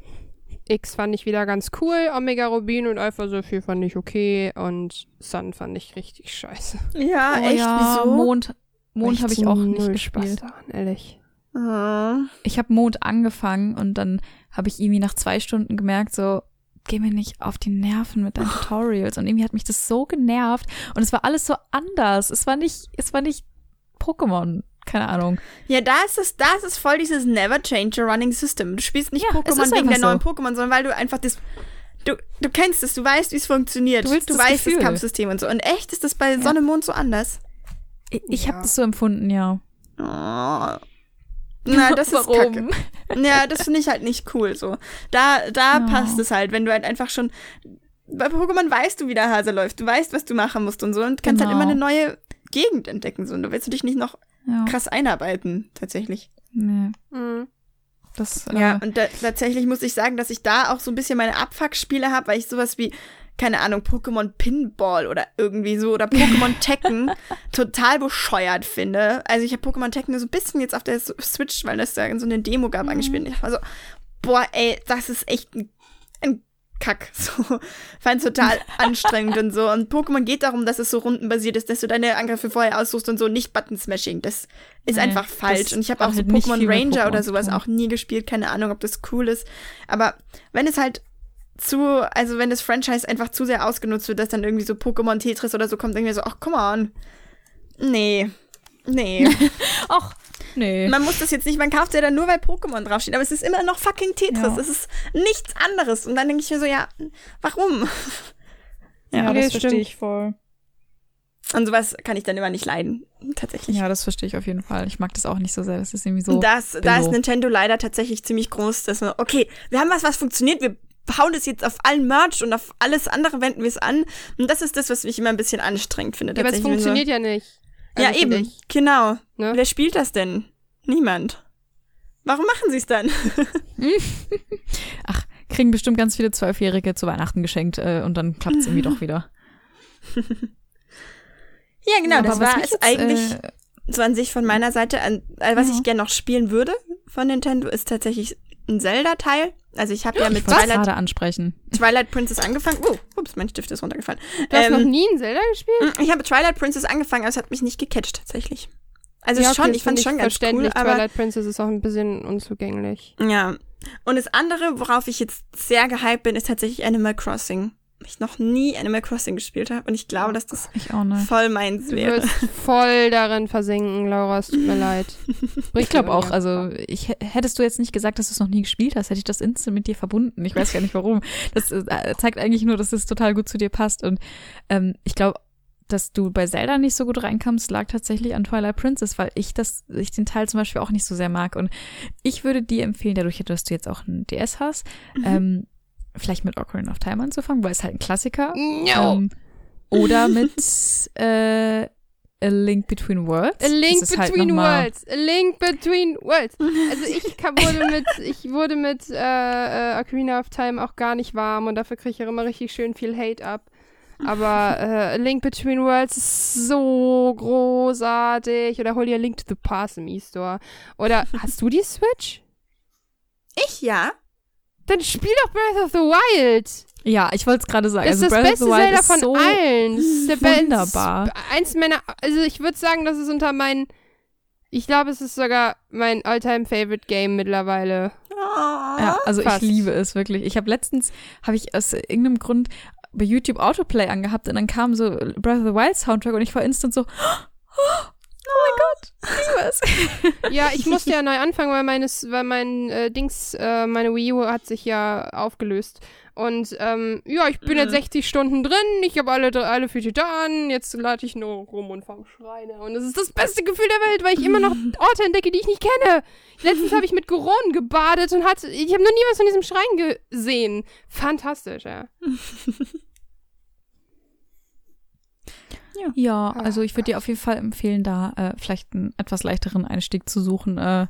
B: X fand ich wieder ganz cool. Omega Rubin und Alpha Saphir fand ich okay und Sun fand ich richtig scheiße.
C: Ja,
A: oh
C: echt,
A: ja,
C: wieso?
A: Mond, Mond habe ich auch nicht gespielt.
B: Spaß daran, ehrlich.
C: Ah.
A: Ich habe Mond angefangen und dann habe ich irgendwie nach zwei Stunden gemerkt, so, geh mir nicht auf die Nerven mit deinen Tutorials. Und irgendwie hat mich das so genervt. Und es war alles so anders. Es war nicht, es war nicht Pokémon. Keine Ahnung.
C: Ja, da ist es, da ist es voll dieses Never Change a Running System. Du spielst nicht
A: Ja,
C: Pokémon wegen der
A: einfach
C: neuen
A: so.
C: Pokémon, sondern weil du einfach das. Du, du kennst es, du weißt, wie es funktioniert.
A: Du willst das
C: weißt
A: Gefühl.
C: das Kampfsystem und so. Und echt ist das bei Sonne und Mond so anders.
A: Ich,
B: Ja.
A: habe das so empfunden, ja.
C: Oh. Na, das ist
A: Warum?
C: kacke. Ja, das finde ich halt nicht cool so. Da, da
A: Ja.
C: passt es halt, wenn du halt einfach schon. Bei Pokémon weißt du, wie der Hase läuft. Du weißt, was du machen musst und so. Und kannst halt
A: Genau.
C: immer eine neue Gegend entdecken. So. Und da willst du dich nicht noch
A: Ja.
C: krass einarbeiten, tatsächlich.
A: Nee,
B: Mhm.
A: das, äh,
C: Ja, und da, tatsächlich muss ich sagen, dass ich da auch so ein bisschen meine Abfuck-Spiele habe, weil ich sowas wie, keine Ahnung, Pokémon Pinball oder irgendwie so oder Pokémon Tekken total bescheuert finde. Also ich habe Pokémon Tekken nur so ein bisschen jetzt auf der Switch, weil das da so eine Demo gab, angespielt. Und ich war so, boah, ey, das ist echt ein, ein Kack. So, fand total anstrengend und so. Und Pokémon geht darum, dass es so rundenbasiert ist, dass du deine Angriffe vorher aussuchst und so, nicht Button-Smashing. Das ist
A: Nee,
C: einfach falsch. Und ich habe auch so
A: halt
C: Pokémon Ranger
A: Pokémon
C: oder sowas
A: tun.
C: auch nie gespielt. Keine Ahnung, ob das cool ist. Aber wenn es halt zu, also wenn das Franchise einfach zu sehr ausgenutzt wird, dass dann irgendwie so Pokémon Tetris oder so kommt, irgendwie so, ach, come on. Nee. Nee.
A: Och, Nee.
C: Man muss das jetzt nicht, man kauft ja dann nur, weil Pokémon draufsteht, aber es ist immer noch fucking Tetris.
A: Ja.
C: Es ist nichts anderes. Und dann denke ich mir so, ja, warum?
A: Ja,
B: Nee,
A: das verstehe
B: stimmt.
A: ich voll.
C: Und sowas kann ich dann immer nicht leiden. Tatsächlich.
A: Ja, das verstehe ich auf jeden Fall. Ich mag das auch nicht so sehr. Das ist irgendwie so.
C: Das, da ist Nintendo leider tatsächlich ziemlich groß, dass man, okay, wir haben was, was funktioniert, wir hauen das jetzt auf allen Merch und auf alles andere wenden wir es an. Und das ist das, was mich immer ein bisschen anstrengend finde.
B: Ja, aber es funktioniert ja nicht.
C: ja,
B: Also, finde
C: eben,
B: ich,
C: genau.
B: Ne?
C: Wer spielt das denn? Niemand. Warum machen sie es dann?
A: Ach, kriegen bestimmt ganz viele Zwölfjährige zu Weihnachten geschenkt äh, und dann klappt es irgendwie doch wieder.
C: Ja, genau,
A: Aber
C: das
A: was
C: war es
A: jetzt,
C: eigentlich
A: äh,
C: so an sich von meiner Seite. An, äh, was
A: Ja.
C: ich gerne noch spielen würde von Nintendo, ist tatsächlich ein Zelda-Teil. Also ich habe ja mit
A: es
C: Twilight,
A: ansprechen.
C: Twilight Princess angefangen. Oh, ups, mein Stift ist runtergefallen.
B: Du hast
C: Ähm,
B: noch nie ein Zelda gespielt?
C: Ich habe Twilight Princess angefangen, aber es hat mich nicht gecatcht tatsächlich. Also
B: ja,
C: schon, ich fand
B: find
C: schon ganz cool, aber
B: Twilight Princess ist auch ein bisschen unzugänglich.
C: ja. Und das andere, worauf ich jetzt sehr gehypt bin, ist tatsächlich Animal Crossing. Ich noch nie Animal Crossing gespielt habe und ich glaube, dass das
A: Ich auch nicht.
C: voll meins
B: Du
C: wäre.
B: wirst voll darin versinken, Laura. Es tut mir leid.
A: Ich glaube auch, also ich hättest du jetzt nicht gesagt, dass du es noch nie gespielt hast, hätte ich das instant mit dir verbunden. Ich weiß gar nicht warum. Das äh, zeigt eigentlich nur, dass es total gut zu dir passt. Und ähm, ich glaube, dass du bei Zelda nicht so gut reinkamst, lag tatsächlich an Twilight Princess, weil ich das, ich den Teil zum Beispiel auch nicht so sehr mag. Und ich würde dir empfehlen, dadurch, dass du jetzt auch ein DS hast, ähm, vielleicht mit Ocarina of Time anzufangen, weil es halt ein Klassiker.
B: No.
A: Ähm, oder mit äh, A Link Between Worlds.
B: A Link
A: halt
B: Between
A: mal-
B: Worlds. A Link Between Worlds. Also ich kam, wurde mit, ich wurde mit äh, äh, Ocarina of Time auch gar nicht warm und dafür kriege ich auch immer richtig schön viel Hate ab. Aber äh, A Link Between Worlds ist so großartig. Oder hol dir A Link to the Past im E-Store. Oder hast du die Switch?
C: Ich ja.
B: Dann spiel doch Breath of the Wild.
A: Ja, ich wollte es gerade sagen.
B: Das ist
A: also
B: das
A: Breath
B: beste
A: of the Wild
B: Zelda
A: ist
B: von
A: so
B: allen. Das ist der
A: wunderbar.
B: Eins meiner, also ich würde sagen, das ist unter meinen, ich glaube, es ist sogar mein all-time favorite Game mittlerweile.
A: Ja, also
B: Fast.
A: ich liebe es wirklich. Ich habe letztens, habe ich aus irgendeinem Grund bei YouTube Autoplay angehabt und dann kam so Breath of the Wild Soundtrack und ich war instant so, oh, mein Gott, ich.
B: Ja, ich musste ja neu anfangen, weil meines, weil mein äh, Dings, äh, meine Wii U hat sich ja aufgelöst. Und ähm, ja, ich bin jetzt 60 Stunden drin, ich habe alle, alle da an, jetzt lade ich nur rum und fang Schreine. Und es ist das beste Gefühl der Welt, weil ich immer noch Orte entdecke, die ich nicht kenne. Letztens habe ich mit Goron gebadet und hatte, ich habe noch nie was von diesem Schrein gesehen. Fantastisch, ja.
A: Ja, also ich würde dir auf jeden Fall empfehlen, da äh, vielleicht einen etwas leichteren Einstieg zu suchen äh,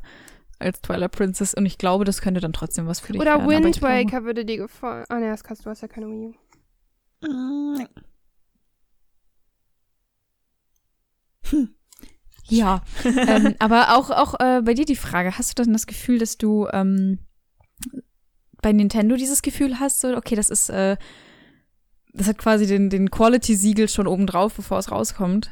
A: als Twilight Princess und ich glaube, das könnte dann trotzdem was für dich
B: Oder
A: werden. aber
B: Wind
A: glaube-
B: Waker würde dir gefallen. Ah, ne, das kannst du, hast ja keine Wii U.
C: Mm,
A: Ja, ähm, aber auch, auch äh, bei dir die Frage, hast du dann das Gefühl, dass du ähm, bei Nintendo dieses Gefühl hast, so, okay, das ist, äh, das hat quasi den, den Quality-Siegel schon oben drauf, bevor es rauskommt?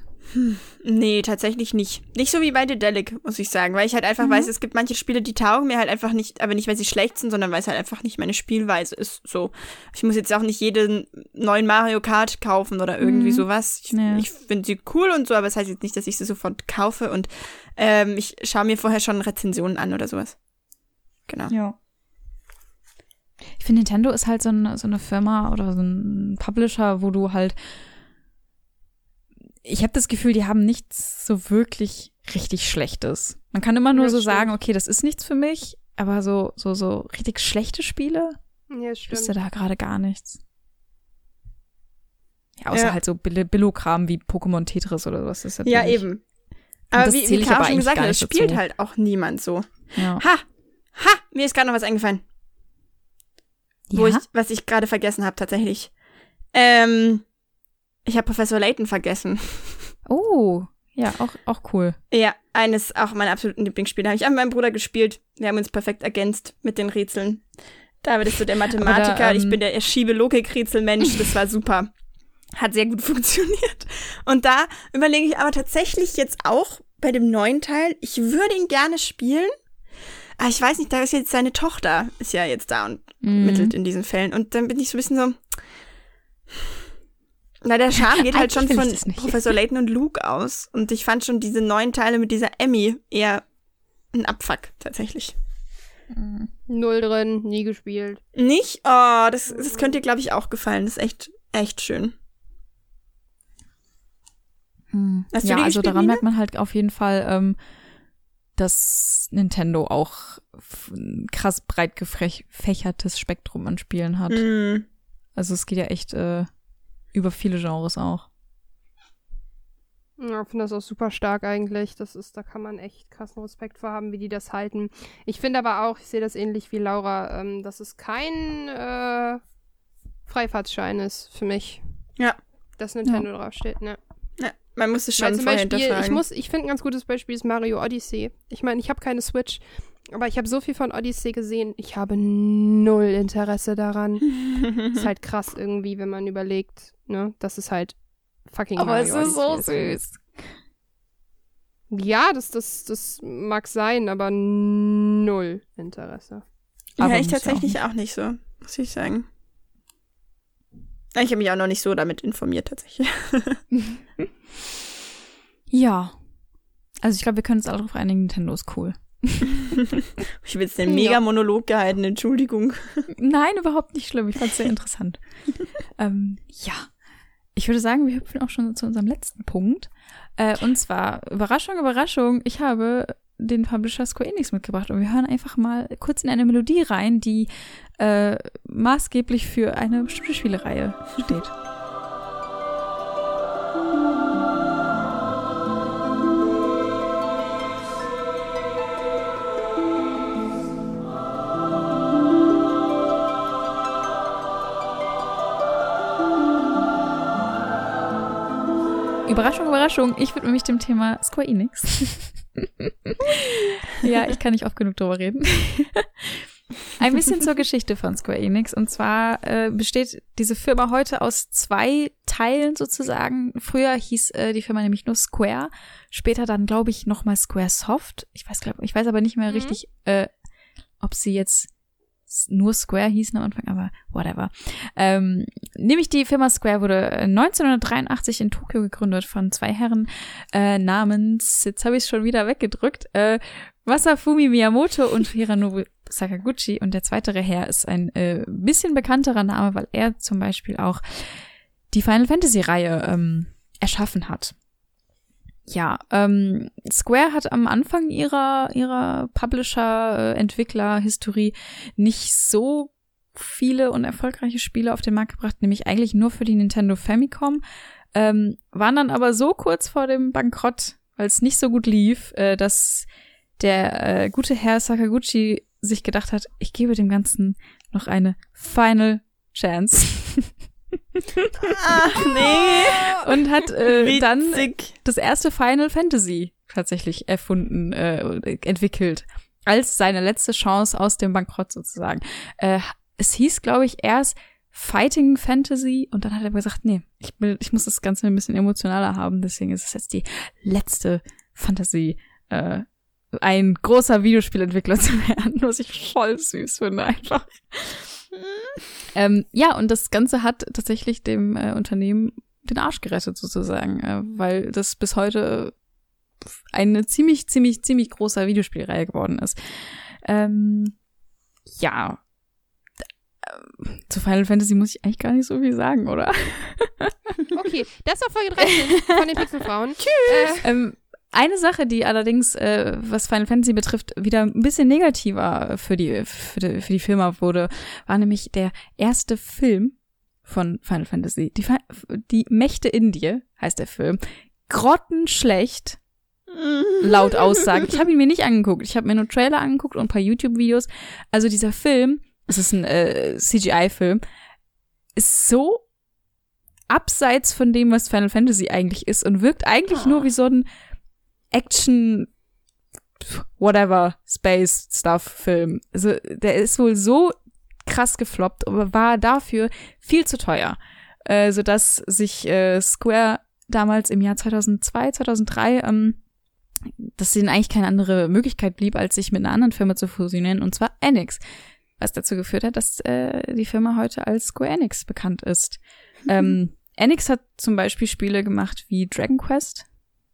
C: Nee, tatsächlich nicht. Nicht so wie bei Dedelic, muss ich sagen, weil ich halt
A: Mhm.
C: einfach weiß, es gibt manche Spiele, die taugen mir halt einfach nicht, aber nicht, weil sie schlecht sind, sondern weil es halt einfach nicht meine Spielweise ist. So, ich muss jetzt auch nicht jeden neuen Mario Kart kaufen oder irgendwie
A: Mhm.
C: sowas. Ich,
A: Ja.
C: ich finde sie cool und so, aber es heißt jetzt nicht, dass ich sie sofort kaufe und ähm, ich schaue mir vorher schon Rezensionen an oder sowas. Genau.
A: Ja. Ich finde, Nintendo ist halt so, ein, so eine Firma oder so ein Publisher, wo du halt. Ich habe das Gefühl, die haben nichts so wirklich richtig Schlechtes. Man kann immer nur
B: Das
A: so
B: stimmt.
A: sagen, okay, das ist nichts für mich, aber so, so, so richtig schlechte Spiele
B: Ja, das
A: ist ja
B: stimmt.
A: da gerade gar nichts. Ja, außer
C: Ja.
A: halt so Bill- Billo-Kram wie Pokémon Tetris oder sowas. Das ist
C: Ja, eben. Aber
A: das
C: wie, wie
A: ich
C: Caro schon gesagt hat, das spielt
A: dazu.
C: halt auch niemand so.
A: Ja.
C: Ha! Ha! Mir ist gerade noch was eingefallen. Wo
A: ja?
C: ich, was ich gerade vergessen habe tatsächlich. Ähm, ich habe Professor Layton vergessen.
A: Oh, ja, auch, auch cool.
C: Ja, eines auch meiner absoluten Lieblingsspiele. Habe ich auch mit meinem Bruder gespielt. Wir haben uns perfekt ergänzt mit den Rätseln. David ist so der Mathematiker,
A: da, ähm,
C: ich bin der Schiebe-Logik-Rätselmensch. Das war super. Hat sehr gut funktioniert. Und da überlege ich aber tatsächlich jetzt auch bei dem neuen Teil, ich würde ihn gerne spielen. Aber ich weiß nicht, da ist jetzt seine Tochter, ist ja jetzt da und
A: Mhm.
C: mittelt in diesen Fällen. Und dann bin ich so ein bisschen so. Na, der Charme geht halt schon von. Professor Layton und Luke aus. Und ich fand schon diese neuen Teile mit dieser Emmy eher ein Abfuck, tatsächlich.
B: Null drin, nie gespielt.
C: Nicht? Oh, das, das könnte dir, glaube ich, auch gefallen. Das ist echt, echt schön.
A: Hm. Ja,
C: die
A: also
C: gespielt,
A: daran
C: Nina?
A: merkt man halt auf jeden Fall, ähm, dass Nintendo auch ein krass breit gefächertes Spektrum an Spielen hat.
C: Hm.
A: Also es geht ja echt äh, über viele Genres auch.
B: Ja, ich finde das auch super stark eigentlich. Das ist, da kann man echt krassen Respekt vor haben, wie die das halten. Ich finde aber auch, ich sehe das ähnlich wie Laura, ähm, dass es kein äh, Freifahrtschein ist für mich.
C: Ja.
B: Dass Nintendo draufsteht, ne?
C: Man muss es
B: Weil
C: schon
B: zum
C: vorher
B: Beispiel, ich
C: hinterfragen.
B: muss, ich finde ein ganz gutes Beispiel ist Mario Odyssey. Ich meine, ich habe keine Switch, aber ich habe so viel von Odyssey gesehen. Ich habe null Interesse daran. ist halt krass irgendwie, wenn man überlegt, ne, dass es halt fucking Mario Odyssey
A: süß.
B: Ja, das, das, das mag sein, aber null Interesse.
C: ja,
A: Aber
C: ich
A: muss ja
C: tatsächlich auch nicht so, muss ich sagen. Ich habe mich auch noch nicht so damit informiert, tatsächlich.
A: Ja. Also ich glaube, wir können uns alle darauf einigen, Nintendo ist cool.
C: Ich will jetzt den. Mega-Monolog gehalten, Entschuldigung.
A: Nein, überhaupt nicht schlimm. Ich fand es sehr interessant. ähm, ja. Ich würde sagen, wir hüpfen auch schon zu unserem letzten Punkt. Äh, und zwar, Überraschung, Überraschung, ich habe den Publisher Square Enix mitgebracht und wir hören einfach mal kurz in eine Melodie rein, die äh, maßgeblich für eine bestimmte Spielereihe steht. Überraschung, Überraschung, ich widme mich dem Thema Square Enix. ja, ich kann nicht oft genug darüber reden. Ein bisschen zur Geschichte von Square Enix. Und zwar äh, besteht diese Firma heute aus zwei Teilen sozusagen. Früher hieß äh, die Firma nämlich nur Square. Später dann, glaube ich, nochmal Square Soft. Ich weiß, glaub, ich weiß aber nicht mehr
B: Mhm.
A: richtig, äh, ob sie jetzt nur Square hießen am Anfang, aber whatever. Ähm, nämlich die Firma Square wurde äh, 1983 in Tokio gegründet von zwei Herren äh, namens, jetzt habe ich es schon wieder weggedrückt, äh, Masafumi Miyamoto und Hiranobu Sakaguchi. Und der zweite Herr ist ein äh, bisschen bekannterer Name, weil er zum Beispiel auch die Final Fantasy Reihe ähm, erschaffen hat. Ja, ähm, Square hat am Anfang ihrer ihrer Publisher-Entwickler-Historie nicht so viele und erfolgreiche Spiele auf den Markt gebracht, nämlich eigentlich nur für die Nintendo Famicom, ähm, waren dann aber so kurz vor dem Bankrott, weil es nicht so gut lief, äh, dass der äh, gute Herr Sakaguchi sich gedacht hat, ich gebe dem Ganzen noch eine Final Chance
C: Ach nee.
A: und hat äh, dann das erste Final Fantasy tatsächlich erfunden, äh, entwickelt. Als seine letzte Chance aus dem Bankrott sozusagen. Äh, es hieß, glaube ich, erst Fighting Fantasy und dann hat er gesagt, nee, ich will, ich muss das Ganze ein bisschen emotionaler haben, deswegen ist es jetzt die letzte Fantasy, äh, ein großer Videospielentwickler zu werden, was ich voll süß finde einfach. Ähm, ja, und das Ganze hat tatsächlich dem äh, Unternehmen den Arsch gerettet sozusagen, äh, weil das bis heute eine ziemlich, ziemlich, ziemlich große Videospielreihe geworden ist. Ähm, ja. Ähm, Zu Final Fantasy muss ich eigentlich gar nicht so viel sagen, oder?
B: Okay, das war Folge 13 von den Pixelfrauen. Tschüss. Äh,
A: Ähm, eine Sache, die allerdings, äh, was Final Fantasy betrifft, wieder ein bisschen negativer für die, für die, für die Firma wurde, war nämlich der erste Film von Final Fantasy. Die, die Mächte in dir heißt der Film. Grottenschlecht, laut Aussagen. Ich habe ihn mir nicht angeguckt. Ich habe mir nur Trailer angeguckt und ein paar YouTube-Videos. Also dieser Film, es ist ein äh, CGI-Film, ist so abseits von dem, was Final Fantasy eigentlich ist und wirkt eigentlich
C: Oh.
A: nur wie so ein Action whatever Space Stuff Film. Also der ist wohl so krass gefloppt, aber war dafür viel zu teuer, äh, sodass sich äh, Square damals im Jahr 2002, 2003 ähm, dass ihnen eigentlich keine andere Möglichkeit blieb, als sich mit einer anderen Firma zu fusionieren, und zwar Enix. Was dazu geführt hat, dass äh, die Firma heute als Square Enix bekannt ist. ähm, Enix hat zum Beispiel Spiele gemacht wie Dragon Quest,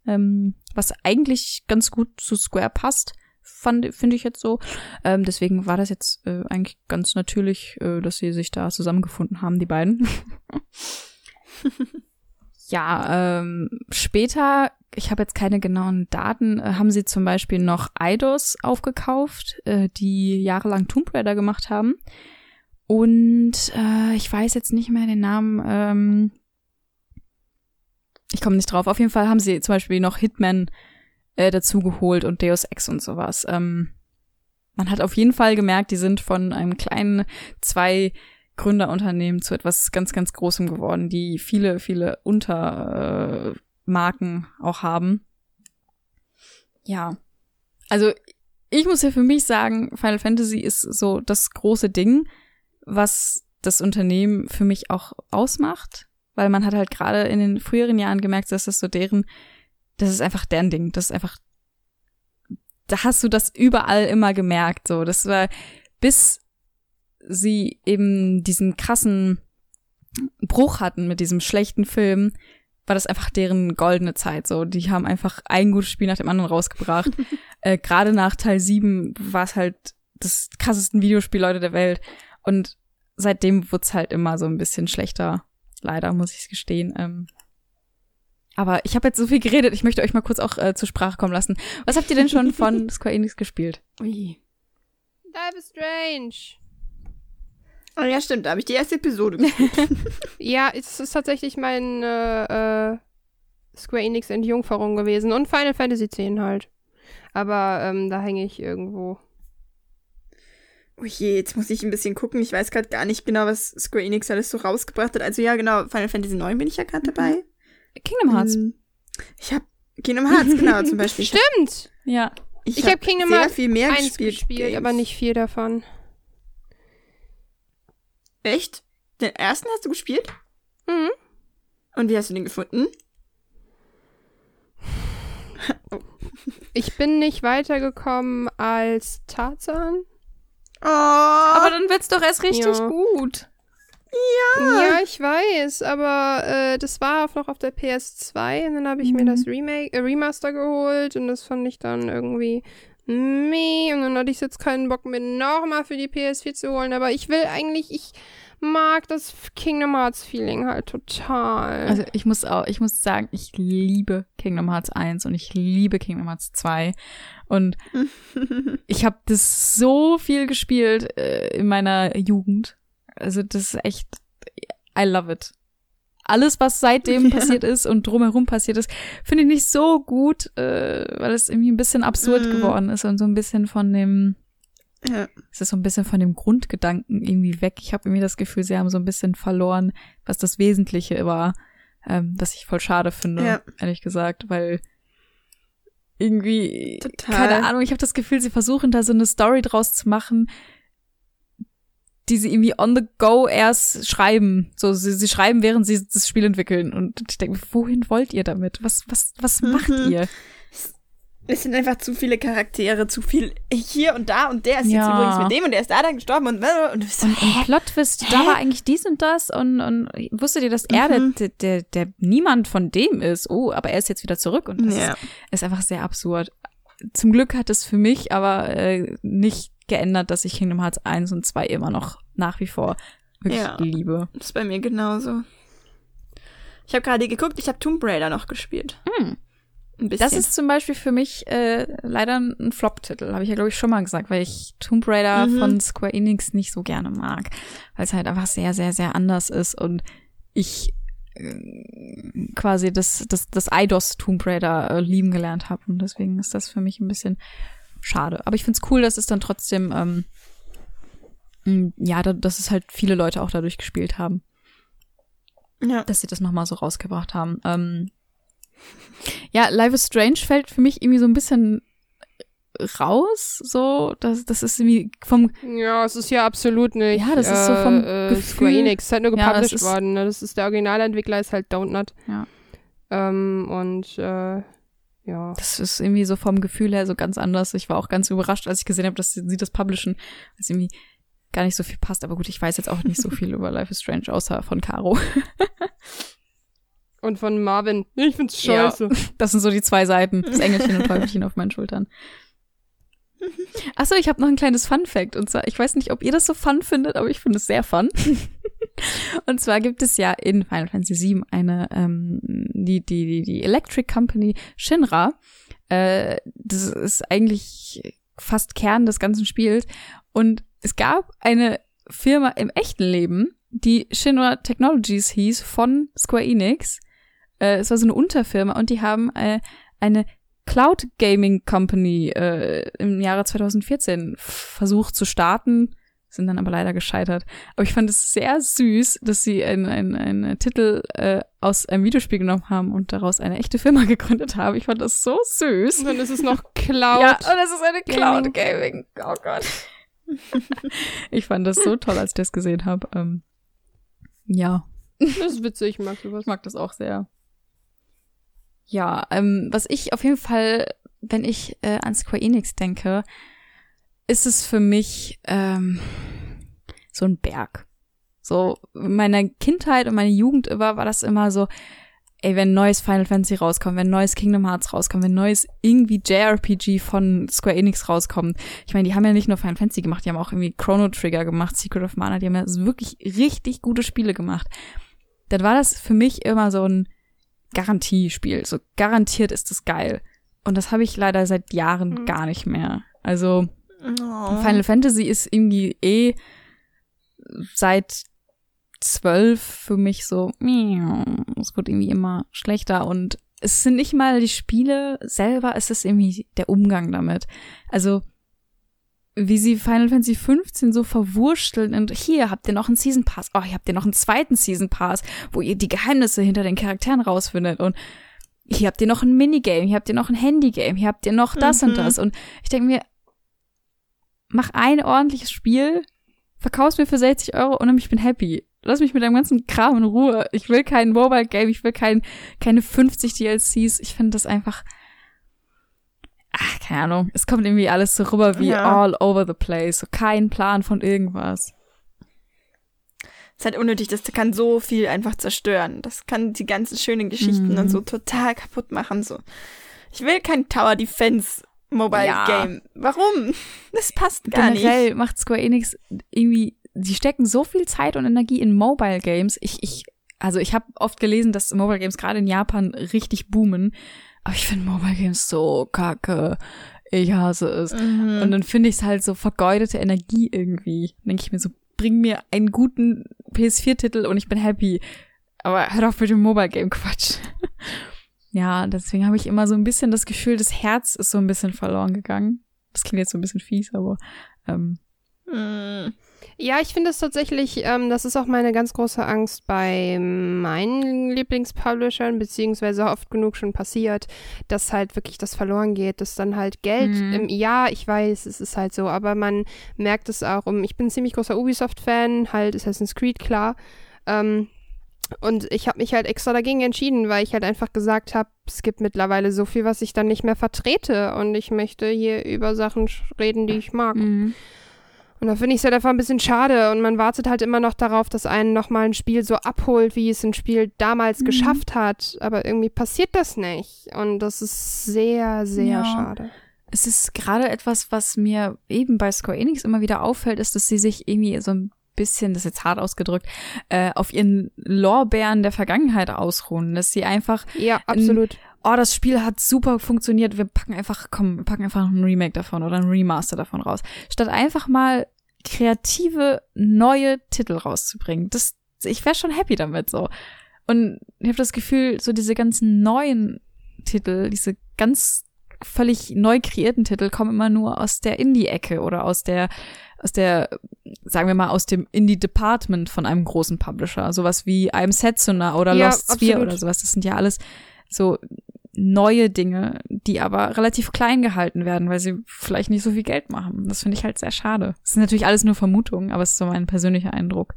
A: ähm, was eigentlich ganz gut zu Square passt fand, finde ich jetzt so. Ähm, deswegen war das jetzt äh, eigentlich ganz natürlich, äh, dass sie sich da zusammengefunden haben, die beiden. ja, ähm, später, ich habe jetzt keine genauen Daten, äh, haben sie zum Beispiel noch Eidos aufgekauft, äh, die jahrelang Tomb Raider gemacht haben. Und äh, ich weiß jetzt nicht mehr den Namen. Ähm, ich komme nicht drauf. Auf jeden Fall haben sie zum Beispiel noch Hitman äh, dazugeholt und Deus Ex und sowas. Ähm, man hat auf jeden Fall gemerkt, die sind von einem kleinen zwei Gründerunternehmen zu etwas ganz, ganz Großem geworden, die viele, viele Untermarken äh, auch haben. Ja. Also ich muss ja für mich sagen, Final Fantasy ist so das große Ding, was das Unternehmen für mich auch ausmacht, weil man hat halt gerade in den früheren Jahren gemerkt, dass das so deren das ist einfach deren Ding. Das ist einfach, da hast du das überall immer gemerkt. So, das war, bis sie eben diesen krassen Bruch hatten mit diesem schlechten Film, war das einfach deren goldene Zeit. So, die haben einfach ein gutes Spiel nach dem anderen rausgebracht. äh, Gerade nach Teil 7 war es halt das krassesten Videospiel-Leute der Welt. Und seitdem wurde es halt immer so ein bisschen schlechter. Leider, muss ich es gestehen. Ähm, aber ich habe jetzt so viel geredet, ich möchte euch mal kurz auch äh, zur Sprache kommen lassen. Was habt ihr denn schon von Square Enix gespielt?
C: Ui.
B: Life is Strange.
C: Oh ja, stimmt, da habe ich die erste Episode
B: ja, es ist tatsächlich mein äh, äh, Square Enix Entjungferung gewesen und Final Fantasy X halt. Aber ähm, da hänge ich irgendwo.
C: Oh je, jetzt muss ich ein bisschen gucken. Ich weiß gerade gar nicht genau, was Square Enix alles so rausgebracht hat. Also ja, genau, Final Fantasy 9 bin ich ja gerade dabei.
A: Kingdom Hearts.
C: Ähm, Ich habe Kingdom Hearts, genau, zum Beispiel. Ich hab-
B: Stimmt!
A: Ja.
B: Ich habe Kingdom
C: sehr
B: Hearts
C: viel mehr
B: 1
C: gespielt,
B: gespielt, aber nicht viel davon.
C: Echt? Den ersten hast du gespielt?
B: Mhm.
C: Und wie hast du den gefunden?
B: Ich bin nicht weitergekommen als Tarzan.
C: Oh,
A: Aber dann wird's doch erst richtig
B: Ja.
A: gut.
B: Ja, ich weiß, aber äh, das war auch noch auf der PS2 und dann habe ich mir
A: Mhm.
B: das Remake, äh, Remaster geholt und das fand ich dann irgendwie meh und dann hatte ich jetzt keinen Bock mir nochmal für die PS4 zu holen, aber ich will eigentlich, ich mag das Kingdom Hearts Feeling halt total.
A: Also ich muss auch, ich muss sagen, ich liebe Kingdom Hearts 1 und ich liebe Kingdom Hearts 2. Und ich habe das so viel gespielt äh, in meiner Jugend. Also das ist echt, I love it. Alles, was seitdem
C: Ja.
A: passiert ist und drumherum passiert ist, finde ich nicht so gut, äh, weil es irgendwie ein bisschen absurd
C: Mhm.
A: geworden ist und so ein bisschen von dem,
C: ja.
A: es ist so ein bisschen von dem Grundgedanken irgendwie weg. Ich habe irgendwie das Gefühl, sie haben so ein bisschen verloren, was das Wesentliche war, ähm, was ich voll schade finde,
C: Ja.
A: ehrlich gesagt, weil irgendwie,
C: Total.
A: keine Ahnung, ich habe das Gefühl, sie versuchen da so eine Story draus zu machen, die sie irgendwie on the go erst schreiben. So, sie, sie schreiben, während sie das Spiel entwickeln. Und ich denke, wohin wollt ihr damit? Was, was, was
C: Mhm.
A: macht ihr?
C: Es sind einfach zu viele Charaktere, zu viel hier und da und der ist
A: Ja.
C: jetzt übrigens mit dem und der ist da dann gestorben und und, du bist so,
A: Und, und? Plot-Twist, da war eigentlich dies und das und, und wusstet ihr, dass er
C: Mhm.
A: der, der, der niemand von dem ist? Oh, aber er ist jetzt wieder zurück und das
C: Ja.
A: ist, ist einfach sehr absurd. Zum Glück hat es für mich aber äh, nicht geändert, dass ich Kingdom Hearts 1 und 2 immer noch nach wie vor wirklich
C: Ja.
A: liebe.
C: Das ist bei mir genauso. Ich habe gerade geguckt, ich habe Tomb Raider noch gespielt.
A: Hm.
C: Ein bisschen.
A: Das ist zum Beispiel für mich äh, leider ein Flop-Titel, habe ich ja, glaube ich, schon mal gesagt, weil ich Tomb Raider
C: Mhm.
A: von Square Enix nicht so gerne mag, weil es halt einfach sehr, sehr, sehr anders ist und ich äh, quasi das, das, das IDOS Tomb Raider äh, lieben gelernt habe und deswegen ist das für mich ein bisschen schade. Aber ich find's cool, dass es dann trotzdem, ähm, ja, da, dass es halt viele Leute auch dadurch gespielt haben
C: ja.
A: dass sie das nochmal so rausgebracht haben. Ähm, ja, Life is Strange fällt für mich irgendwie so ein bisschen raus, so, das, das ist irgendwie vom,
B: Ja, es ist ja absolut nicht.
A: Ja, das ist so vom
B: äh,
A: Gefühl-
B: Square Enix, ist halt nur
A: Ja,
B: gepublished
A: ist-
B: worden. Ne? Das ist der Originalentwickler, ist halt Donut.
A: Ja.
B: Ähm, und äh, ja.
A: das ist irgendwie so vom Gefühl her so ganz anders. Ich war auch ganz überrascht, als ich gesehen habe, dass sie, das publishen, es irgendwie gar nicht so viel passt. Aber gut, ich weiß jetzt auch nicht so viel über Life is Strange, außer von Caro.
B: Und von Marvin. Ich find's
A: Ja.
B: scheiße.
A: Das sind so die zwei Seiten, das Engelchen und Teufelchen auf meinen Schultern. Achso, ich habe noch ein kleines Fun-Fact. Und zwar, ich weiß nicht, ob ihr das so fun findet, aber ich finde es sehr fun. und zwar gibt es ja in Final Fantasy VII eine, ähm, die, die, die, die Electric Company Shinra. Äh, das ist eigentlich fast Kern des ganzen Spiels. Und es gab eine Firma im echten Leben, die Shinra Technologies hieß von Square Enix. Äh, es war so eine Unterfirma und die haben äh, eine Cloud Gaming Company äh, im Jahre 2014 versucht zu starten, sind dann aber leider gescheitert. Aber ich fand es sehr süß, dass sie einen ein, Titel äh, aus einem Videospiel genommen haben und daraus eine echte Firma gegründet haben. Ich fand das so süß.
B: Und dann ist es noch Cloud.
A: Ja, und es ist eine Cloud Gaming. Oh Gott. ich fand das so toll, als ich das gesehen habe. Ähm, ja.
B: Das ist witzig, ich mag sowas.
A: Ich mag das auch sehr. Ja, ähm, was ich auf jeden Fall, wenn ich äh, an Square Enix denke, ist es für mich ähm, so ein Berg. So in meiner Kindheit und meiner Jugend über war das immer so, ey, wenn neues Final Fantasy rauskommt, wenn neues Kingdom Hearts rauskommt, wenn neues irgendwie JRPG von Square Enix rauskommt. Ich meine, die haben ja nicht nur Final Fantasy gemacht, die haben auch irgendwie Chrono Trigger gemacht, Secret of Mana, die haben ja wirklich richtig gute Spiele gemacht. Dann war das für mich immer so ein Garantiespiel. So garantiert ist es geil. Und das habe ich leider seit Jahren mhm. gar nicht mehr. Also oh. Final Fantasy ist irgendwie eh seit zwölf für mich so, es wird irgendwie immer schlechter und es sind nicht mal die Spiele selber, es ist irgendwie der Umgang damit. Also wie sie Final Fantasy 15 so verwurschteln und hier habt ihr noch einen Season Pass. Oh, hier habt ihr noch einen zweiten Season Pass, wo ihr die Geheimnisse hinter den Charakteren rausfindet und hier habt ihr noch ein Minigame, hier habt ihr noch ein Handygame, hier habt ihr noch das mhm. und das und ich denke mir, mach ein ordentliches Spiel, verkauf's mir für 60 Euro und ich bin happy. Lass mich mit deinem ganzen Kram in Ruhe. Ich will kein Mobile Game, ich will kein, keine 50 DLCs. Ich finde das einfach, ach, keine Ahnung, es kommt irgendwie alles so rüber wie ja. all over the place. So kein Plan von irgendwas.
C: Es ist halt unnötig, das kann so viel einfach zerstören. Das kann die ganzen schönen Geschichten mhm. dann so total kaputt machen. So. Ich will kein Tower Defense Mobile ja. Game. Warum? Das passt gar
A: Generell nicht. Generell macht Square Enix irgendwie, sie stecken so viel Zeit und Energie in Mobile Games. Ich, ich, also ich habe oft gelesen, dass Mobile Games gerade in Japan richtig boomen. Aber ich finde Mobile Games so kacke. Ich hasse es. Mhm. Und dann finde ich es halt so vergeudete Energie irgendwie. Denke ich mir so, bring mir einen guten PS4-Titel und ich bin happy. Aber hör auf mit dem Mobile Game Quatsch. ja, deswegen habe ich immer so ein bisschen das Gefühl, das Herz ist so ein bisschen verloren gegangen. Das klingt jetzt so ein bisschen fies, aber ähm,
B: mhm. Ja, ich finde es tatsächlich, ähm, das ist auch meine ganz große Angst bei meinen Lieblingspublishern, beziehungsweise oft genug schon passiert, dass halt wirklich das verloren geht, dass dann halt Geld mhm. im, ja, ich weiß, es ist halt so, aber man merkt es auch, um, ich bin ein ziemlich großer Ubisoft-Fan, halt Assassin's Creed, klar, ähm, und ich habe mich halt extra dagegen entschieden, weil ich halt einfach gesagt habe, es gibt mittlerweile so viel, was ich dann nicht mehr vertrete und ich möchte hier über Sachen reden, die ich mag. Mhm. Und da finde ich es halt einfach ein bisschen schade und man wartet halt immer noch darauf, dass einen nochmal ein Spiel so abholt, wie es ein Spiel damals mhm. geschafft hat. Aber irgendwie passiert das nicht. Und das ist sehr, sehr ja. schade.
A: Es ist gerade etwas, was mir eben bei Square Enix immer wieder auffällt, ist, dass sie sich irgendwie so ein bisschen, das ist jetzt hart ausgedrückt, äh, auf ihren Lorbeeren der Vergangenheit ausruhen, dass sie einfach
B: ja absolut
A: oh, das Spiel hat super funktioniert, wir packen einfach, komm, wir packen einfach ein Remake davon oder ein Remaster davon raus. Statt einfach mal kreative, neue Titel rauszubringen. Das, ich wäre schon happy damit so. Und ich habe das Gefühl, so diese ganzen neuen Titel, diese ganz völlig neu kreierten Titel kommen immer nur aus der Indie-Ecke oder aus der, aus der, sagen wir mal, aus dem Indie-Department von einem großen Publisher. Sowas wie I'm Setsuna oder ja, Lost Sphere oder sowas. Das sind ja alles so neue Dinge, die aber relativ klein gehalten werden, weil sie vielleicht nicht so viel Geld machen. Das finde ich halt sehr schade. Das sind natürlich alles nur Vermutungen, aber es ist so mein persönlicher Eindruck.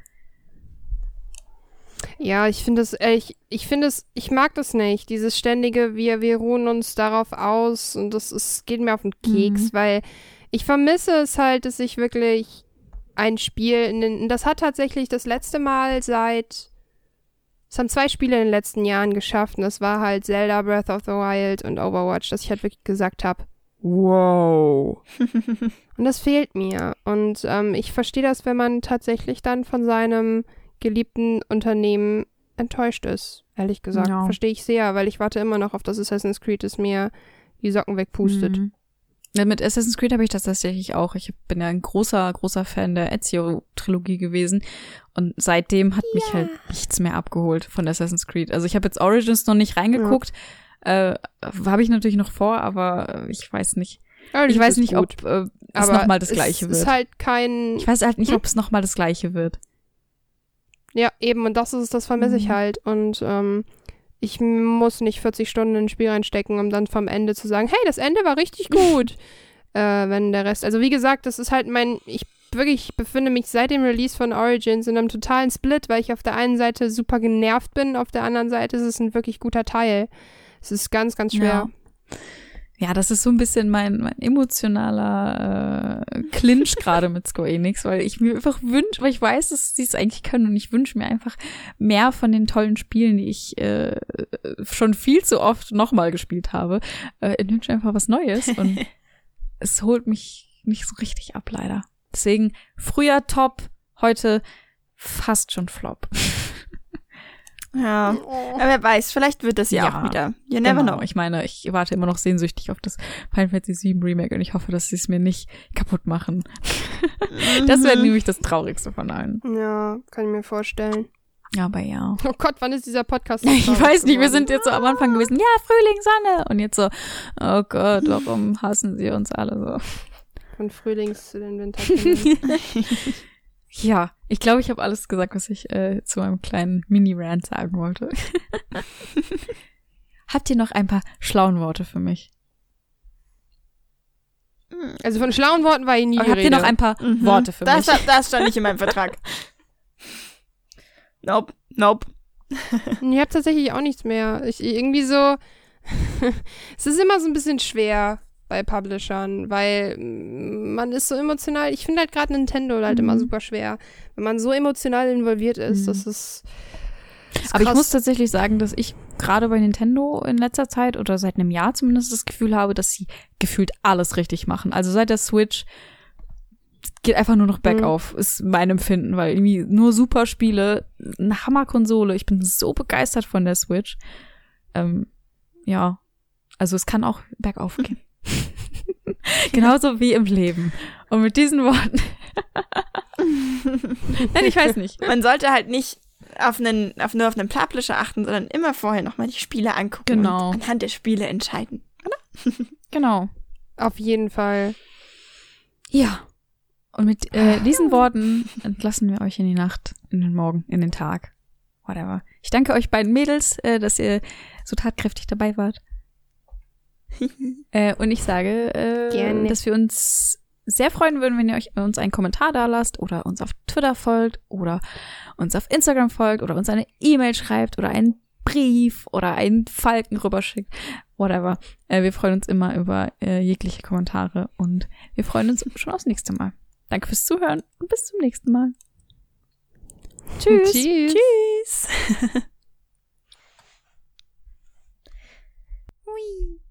B: Ja, ich finde es, äh, ich, ich finde es, ich mag das nicht. Dieses ständige, wir, wir ruhen uns darauf aus und das ist, geht mir auf den Keks, mhm. weil ich vermisse es halt, dass ich wirklich ein Spiel, in den, das hat tatsächlich das letzte Mal seit es haben zwei Spiele in den letzten Jahren geschafft und das war halt Zelda Breath of the Wild und Overwatch, dass ich halt wirklich gesagt habe,
A: Wow.
B: Und das fehlt mir. Und ähm, ich verstehe das, wenn man tatsächlich dann von seinem geliebten Unternehmen enttäuscht ist. Ehrlich gesagt.
A: Ja.
B: Verstehe ich sehr, weil ich warte immer noch auf das Assassin's Creed, das mir die Socken wegpustet.
A: Mhm. Ja, mit Assassin's Creed habe ich das tatsächlich auch. Ich bin ja ein großer, großer Fan der Ezio-Trilogie gewesen. Und seitdem hat mich halt nichts mehr abgeholt von Assassin's Creed. Also ich habe jetzt Origins noch nicht reingeguckt. Äh, habe ich natürlich noch vor, aber ich weiß nicht.
B: Origins
A: Ich weiß nicht,
B: gut,
A: ob äh, es nochmal das gleiche
B: es
A: wird.
B: ist halt kein.
A: ich weiß halt nicht,
B: Hm?
A: ob es nochmal das gleiche wird.
B: Ja, eben, und das ist das vermisse ich
A: Mhm.
B: halt. Und ähm, ich muss nicht 40 Stunden in ein Spiel reinstecken, um dann vom Ende zu sagen, hey, das Ende war richtig gut. äh, wenn der Rest. Also wie gesagt, das ist halt mein. Ich wirklich ich befinde mich seit dem Release von Origins in einem totalen Split, weil ich auf der einen Seite super genervt bin, auf der anderen Seite ist es ein wirklich guter Teil. Es ist ganz, ganz schwer.
A: Ja, das ist so ein bisschen mein, mein emotionaler äh, Clinch gerade mit Square Enix, weil ich mir einfach wünsche, weil ich weiß, dass sie es eigentlich können und ich wünsche mir einfach mehr von den tollen Spielen, die ich äh, schon viel zu oft nochmal gespielt habe. Äh, ich wünsche einfach was Neues und es holt mich nicht so richtig ab, leider. Deswegen früher top, heute fast schon Flop.
C: Ja.
B: Oh.
C: Aber wer weiß, vielleicht wird das ja,
A: Ja.
C: auch wieder. You never
A: genau.
C: know.
A: Ich meine, ich warte immer noch sehnsüchtig auf das Final Fantasy VII Remake und ich hoffe, dass sie es mir nicht kaputt machen. Das wäre
C: Mhm.
A: nämlich das Traurigste von allen.
B: Ja, kann ich mir vorstellen.
A: Aber ja.
B: Oh Gott, wann ist dieser Podcast? so
A: Ich weiß nicht, wir sind jetzt so am Anfang gewesen, ja, Frühling, Sonne. Und jetzt so, oh Gott, warum hassen sie uns alle so?
B: Von Frühlings zu den Winterkindern.
A: Ja, ich glaube, ich habe alles gesagt, was ich äh, zu meinem kleinen Mini-Rant sagen wollte. Habt ihr noch ein paar schlauen Worte für mich?
B: also von schlauen Worten war ich nie die
A: habt ihr
B: Rede.
A: noch ein paar
C: Mhm.
A: Worte für
C: das,
A: mich?
C: Das stand nicht in meinem Vertrag. Nope, nope.
B: Ich habe tatsächlich auch nichts mehr. Ich irgendwie so. es ist immer so ein bisschen schwer bei Publishern, weil mm, man ist so emotional. Ich finde halt gerade Nintendo halt immer
A: Mhm.
B: super schwer, wenn man so emotional involviert ist.
A: Mhm.
B: Das ist. das ist
A: Aber ich muss tatsächlich sagen, dass ich gerade bei Nintendo in letzter Zeit oder seit einem Jahr zumindest das Gefühl habe, dass sie gefühlt alles richtig machen. Also seit der Switch geht einfach nur noch bergauf, ist mein Empfinden, weil irgendwie nur super Spiele, eine Hammerkonsole. Ich bin so begeistert von der Switch. Ähm, ja, also es kann auch bergauf gehen. Genauso wie im Leben. Und mit diesen Worten. Nein, ich weiß nicht.
C: Man sollte halt nicht auf einen, auf, nur auf einen Publisher achten, sondern immer vorher nochmal die Spiele angucken
A: Genau.
C: und anhand der Spiele entscheiden.
A: Genau.
B: Auf jeden Fall.
A: Ja. Und mit äh, diesen Worten entlassen wir euch in die Nacht, in den Morgen, in den Tag. Whatever. Ich danke euch beiden Mädels, äh, dass ihr so tatkräftig dabei wart. äh, und ich sage, äh, dass wir uns sehr freuen würden, wenn ihr euch uns einen Kommentar da lasst oder uns auf Twitter folgt oder uns auf Instagram folgt oder uns eine E-Mail schreibt oder einen Brief oder einen Falken rüberschickt. Whatever. Äh, wir freuen uns immer über äh, jegliche Kommentare und wir freuen uns schon aufs nächste Mal. Danke fürs Zuhören und bis zum nächsten Mal. Tschüss.
B: Tschüss.
C: Tschüss.
A: Hui.